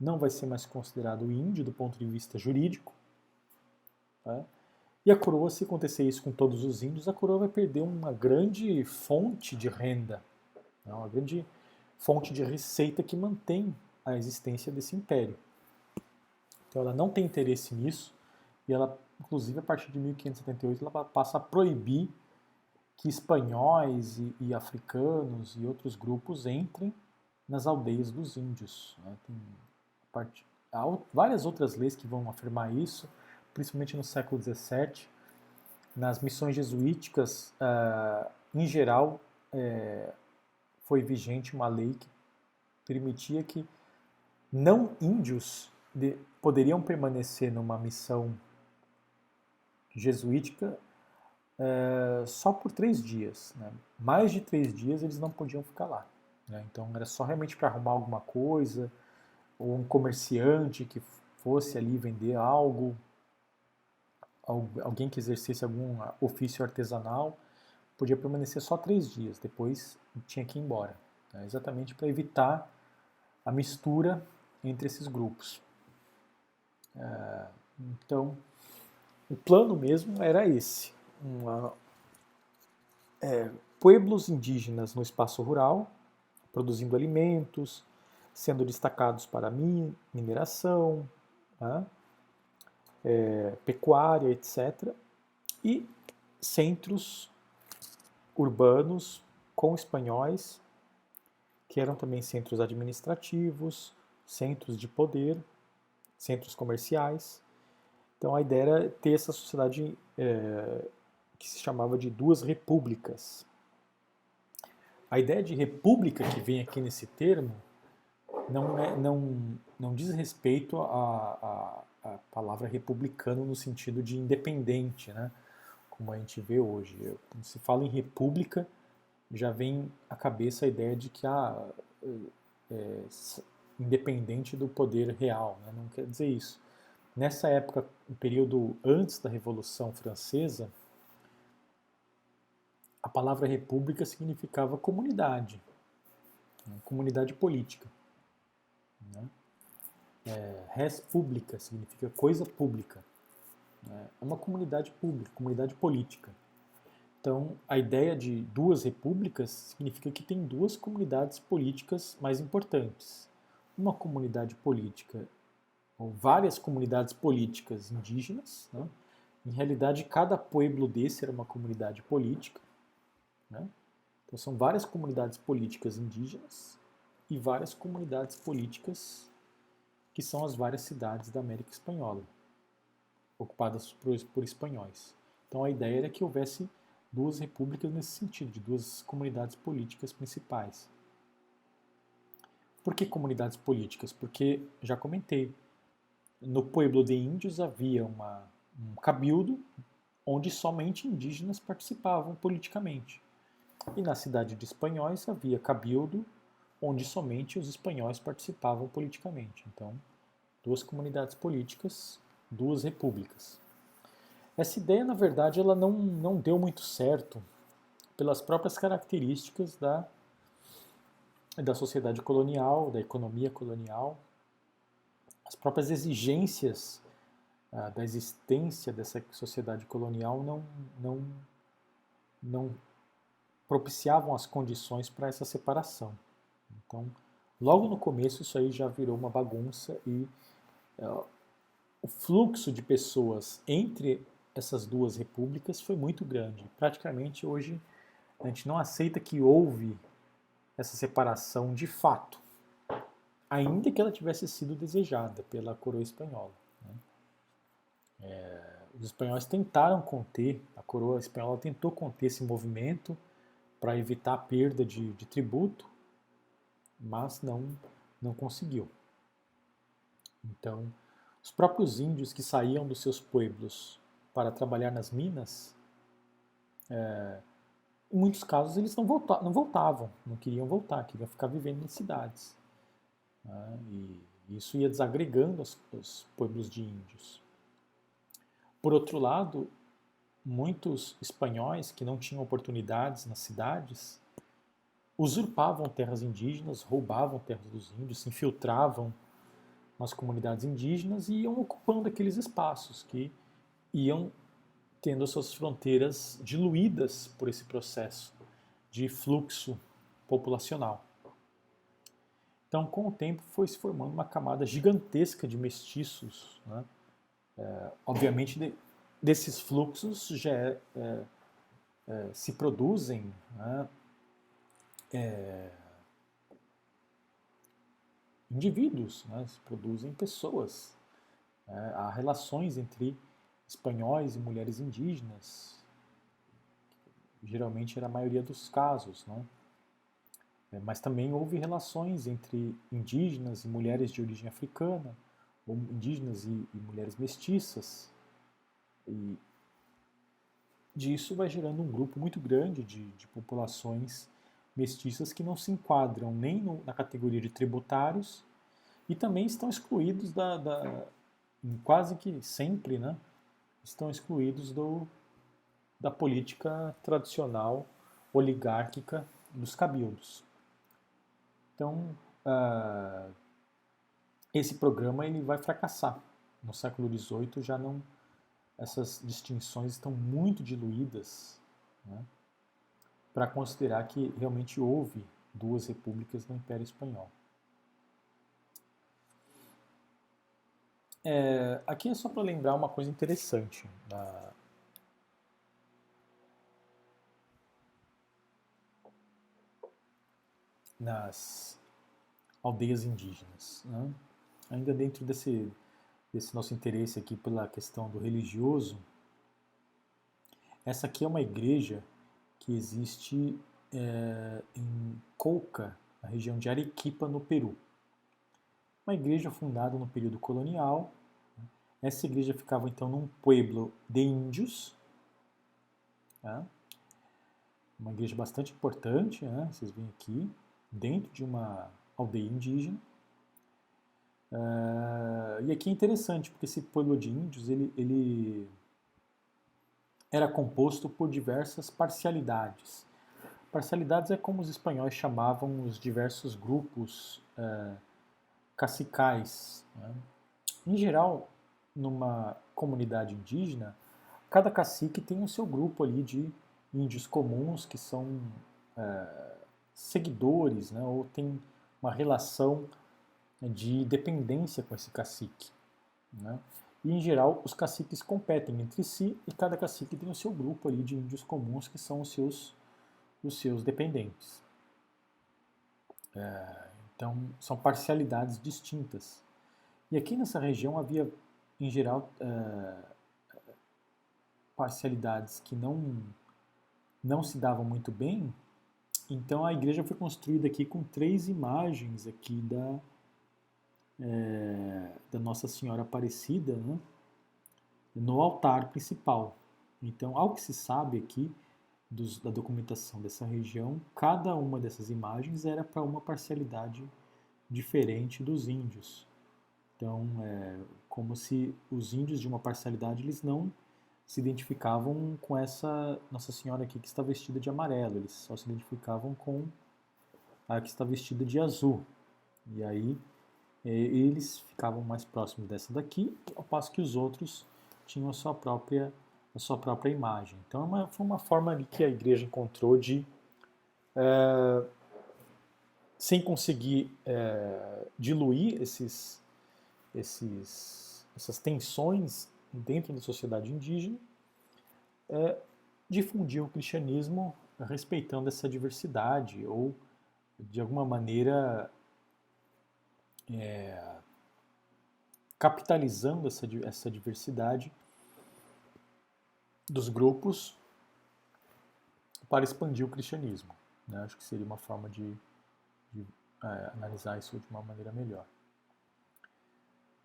não vai ser mais considerado índio do ponto de vista jurídico. Tá? E a coroa, se acontecer isso com todos os índios, a coroa vai perder uma grande fonte de renda, né? uma grande fonte de receita que mantém a existência desse império. Então ela não tem interesse nisso e ela inclusive a partir de 1578 ela passa a proibir que espanhóis e, e africanos e outros grupos entrem nas aldeias dos índios. Né? Tem há várias outras leis que vão afirmar isso, principalmente no século XVII. Nas missões jesuíticas, uh, em geral, uh, foi vigente uma lei que permitia que não índios de, poderiam permanecer numa missão jesuítica é, só por três dias. Né? Mais de três dias eles não podiam ficar lá. Né? Então era só realmente para arrumar alguma coisa, ou um comerciante que fosse ali vender algo, alguém que exercesse algum ofício artesanal, podia permanecer só três dias, depois tinha que ir embora. Né? Exatamente para evitar a mistura entre esses grupos. É, então, o plano mesmo era esse: uma, é, pueblos indígenas no espaço rural, produzindo alimentos, sendo destacados para mineração, né, é, pecuária, etc. E centros urbanos com espanhóis, que eram também centros administrativos, centros de poder, centros comerciais. Então a ideia era ter essa sociedade é, que se chamava de duas repúblicas. A ideia de república que vem aqui nesse termo não, é, não, não diz respeito à, à, palavra republicano no sentido de independente, né? como a gente vê hoje. Quando se fala em república, já vem à cabeça a ideia de que há ah, é, independente do poder real. Né? Não quer dizer isso. Nessa época, um período antes da Revolução Francesa, a palavra república significava comunidade, né? comunidade política. Né? É, res pública significa coisa pública. Né? É uma comunidade pública, comunidade política. Então, a ideia de duas repúblicas significa que tem duas comunidades políticas mais importantes. Uma comunidade política, ou várias comunidades políticas indígenas. Né? Em realidade, cada pueblo desse era uma comunidade política. Né? Então, são várias comunidades políticas indígenas e várias comunidades políticas que são as várias cidades da América Espanhola, ocupadas por, por espanhóis. Então, a ideia era que houvesse duas repúblicas nesse sentido, de duas comunidades políticas principais. Por que comunidades políticas? Porque, já comentei, no Pueblo de Índios havia uma, um cabildo onde somente indígenas participavam politicamente. E na cidade de Espanhóis havia cabildo onde somente os espanhóis participavam politicamente. Então, duas comunidades políticas, duas repúblicas. Essa ideia, na verdade, ela não, não deu muito certo pelas próprias características da, da sociedade colonial, da economia colonial, as próprias exigências ah, da existência dessa sociedade colonial não, não, não propiciavam as condições para essa separação. Então, logo no começo, isso aí já virou uma bagunça e uh, o fluxo de pessoas entre essas duas repúblicas foi muito grande. Praticamente hoje a gente não aceita que houve essa separação de fato, ainda que ela tivesse sido desejada pela coroa espanhola. Né? É, os espanhóis tentaram conter, a coroa espanhola tentou conter esse movimento para evitar a perda de, de tributo, mas não, não conseguiu. Então, os próprios índios que saíam dos seus pueblos para trabalhar nas minas, é, em muitos casos eles não, volta, não voltavam, não queriam voltar, queriam ficar vivendo em cidades. Né? E isso ia desagregando os, os pueblos de índios. Por outro lado, muitos espanhóis que não tinham oportunidades nas cidades usurpavam terras indígenas, roubavam terras dos índios, se infiltravam nas comunidades indígenas e iam ocupando aqueles espaços que iam tendo as suas fronteiras diluídas por esse processo de fluxo populacional. Então, com o tempo, foi se formando uma camada gigantesca de mestiços. Né? É, obviamente, de, desses fluxos já é, é, é se produzem né? É, indivíduos, né? se produzem pessoas. Né? há relações entre espanhóis e mulheres indígenas. Geralmente era a maioria dos casos, né? É, mas também houve relações entre indígenas e mulheres de origem africana, ou indígenas e, e mulheres mestiças. E disso vai gerando um grupo muito grande de, de populações mestiças que não se enquadram nem no, na categoria de tributários e também estão excluídos da, da quase que sempre, né, estão excluídos do, da política tradicional oligárquica dos cabildos. Então, uh, esse programa ele vai fracassar. No século XVIII já não essas distinções estão muito diluídas né, para considerar que realmente houve duas repúblicas no Império Espanhol. É, aqui é só para lembrar uma coisa interessante. Na, nas aldeias indígenas. Né? Ainda dentro desse, desse nosso interesse aqui pela questão do religioso, essa aqui é uma igreja que existe é, em Colca, na região de Arequipa, no Peru. Uma igreja fundada no período colonial. Né? Essa igreja ficava então num pueblo de índios, né? uma igreja bastante importante, né? vocês veem aqui, dentro de uma aldeia indígena. Uh, e aqui é interessante, porque esse pueblo de índios ele, ele era composto por diversas parcialidades. Parcialidades é como os espanhóis chamavam os diversos grupos uh, cacicais. Né? Em geral, numa comunidade indígena, cada cacique tem o seu grupo ali de índios comuns que são uh, seguidores, né, ou tem uma relação de dependência com esse cacique. Né? E, em geral, os caciques competem entre si e cada cacique tem o seu grupo ali de índios comuns que são os seus, os seus dependentes. É, então, são parcialidades distintas. E aqui nessa região havia, em geral, é, parcialidades que não, não se davam muito bem então a igreja foi construída aqui com três imagens aqui da, é, da Nossa Senhora Aparecida né, no altar principal. Então, ao que se sabe aqui dos, da documentação dessa região, cada uma dessas imagens era para uma parcialidade diferente dos índios. Então, é como se os índios de uma parcialidade eles não se identificavam com essa Nossa Senhora aqui que está vestida de amarelo, eles só se identificavam com a que está vestida de azul. E aí é, eles ficavam mais próximos dessa daqui, ao passo que os outros tinham a sua própria, a sua própria imagem. Então é uma, foi uma forma ali que a igreja encontrou de, é, sem conseguir é, diluir esses, esses, essas tensões dentro da sociedade indígena, é, difundir o cristianismo respeitando essa diversidade ou, de alguma maneira, é, capitalizando essa, essa diversidade dos grupos para expandir o cristianismo. Né? Acho que seria uma forma de, de é, analisar isso de uma maneira melhor.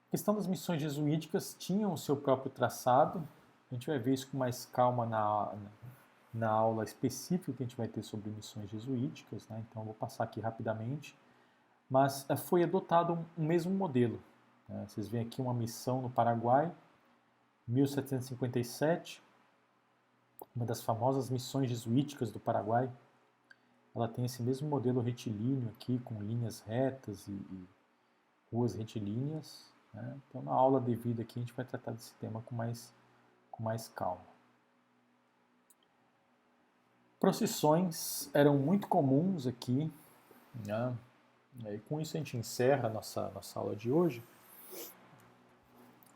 A questão das missões jesuíticas tinham o seu próprio traçado. A gente vai ver isso com mais calma na, na aula específica que a gente vai ter sobre missões jesuíticas, né? então vou passar aqui rapidamente. Mas eh, foi adotado um, um mesmo modelo. Né? Vocês veem aqui uma missão no Paraguai, 1757, uma das famosas missões jesuíticas do Paraguai. Ela tem esse mesmo modelo retilíneo aqui, com linhas retas e, e ruas retilíneas. Né? Então, na aula devida aqui, a gente vai tratar desse tema com mais, com mais calma. Procissões eram muito comuns aqui, né? e com isso a gente encerra a nossa, nossa aula de hoje.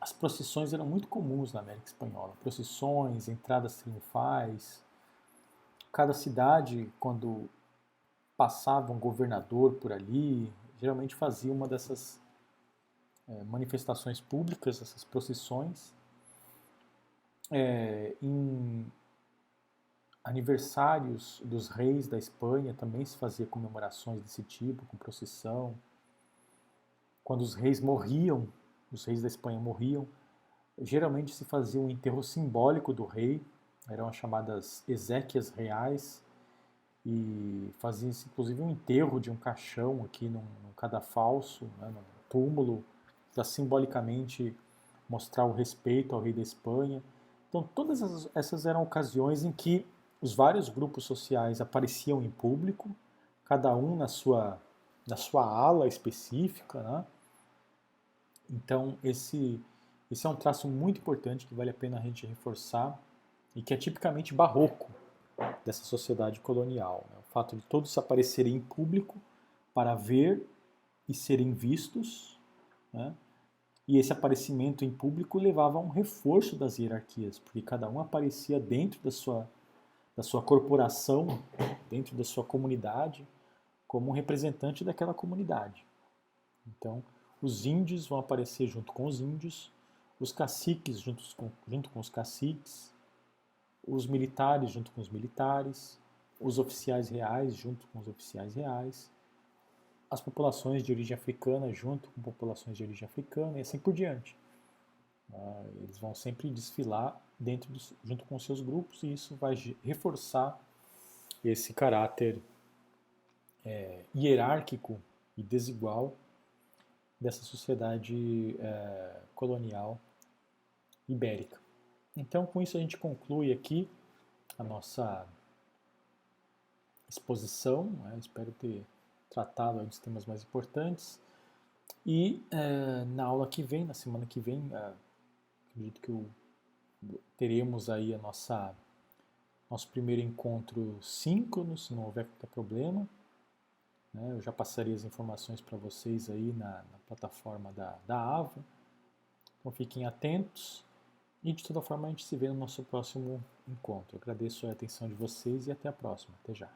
As procissões eram muito comuns na América Espanhola. Procissões, entradas triunfais. Cada cidade, quando passava um governador por ali, geralmente fazia uma dessas é, manifestações públicas, essas procissões. É, em aniversários dos reis da Espanha também se fazia comemorações desse tipo, com procissão. Quando os reis morriam, os reis da Espanha morriam, geralmente se fazia um enterro simbólico do rei, eram as chamadas exéquias reais, e fazia-se inclusive um enterro de um caixão aqui num, num cadafalso, né, num túmulo, para simbolicamente mostrar o respeito ao rei da Espanha. Então, todas essas eram ocasiões em que os vários grupos sociais apareciam em público, cada um na sua, na sua ala específica, né? Então, esse, esse é um traço muito importante que vale a pena a gente reforçar e que é tipicamente barroco dessa sociedade colonial. Né? O fato de todos aparecerem em público para ver e serem vistos, né? e esse aparecimento em público levava a um reforço das hierarquias, porque cada um aparecia dentro da sua, da sua corporação, dentro da sua comunidade, como um representante daquela comunidade. Então, os índios vão aparecer junto com os índios, os caciques junto com, junto com os caciques, os militares junto com os militares, os oficiais reais junto com os oficiais reais, as populações de origem africana junto com populações de origem africana e assim por diante. Ah, eles vão sempre desfilar dentro dos, junto com seus grupos e isso vai reforçar esse caráter é, hierárquico e desigual dessa sociedade é, colonial ibérica. Então, com isso, a gente conclui aqui a nossa exposição. Né? Espero ter tratado dos temas mais importantes. E é, na aula que vem, na semana que vem, é, acredito que eu, teremos aí a nossa nosso primeiro encontro síncrono, se não houver qualquer problema. Né? Eu já passarei as informações para vocês aí na, na plataforma da, da AVA. Então fiquem atentos. E de toda forma a gente se vê no nosso próximo encontro. Eu agradeço a atenção de vocês e até a próxima. Até já.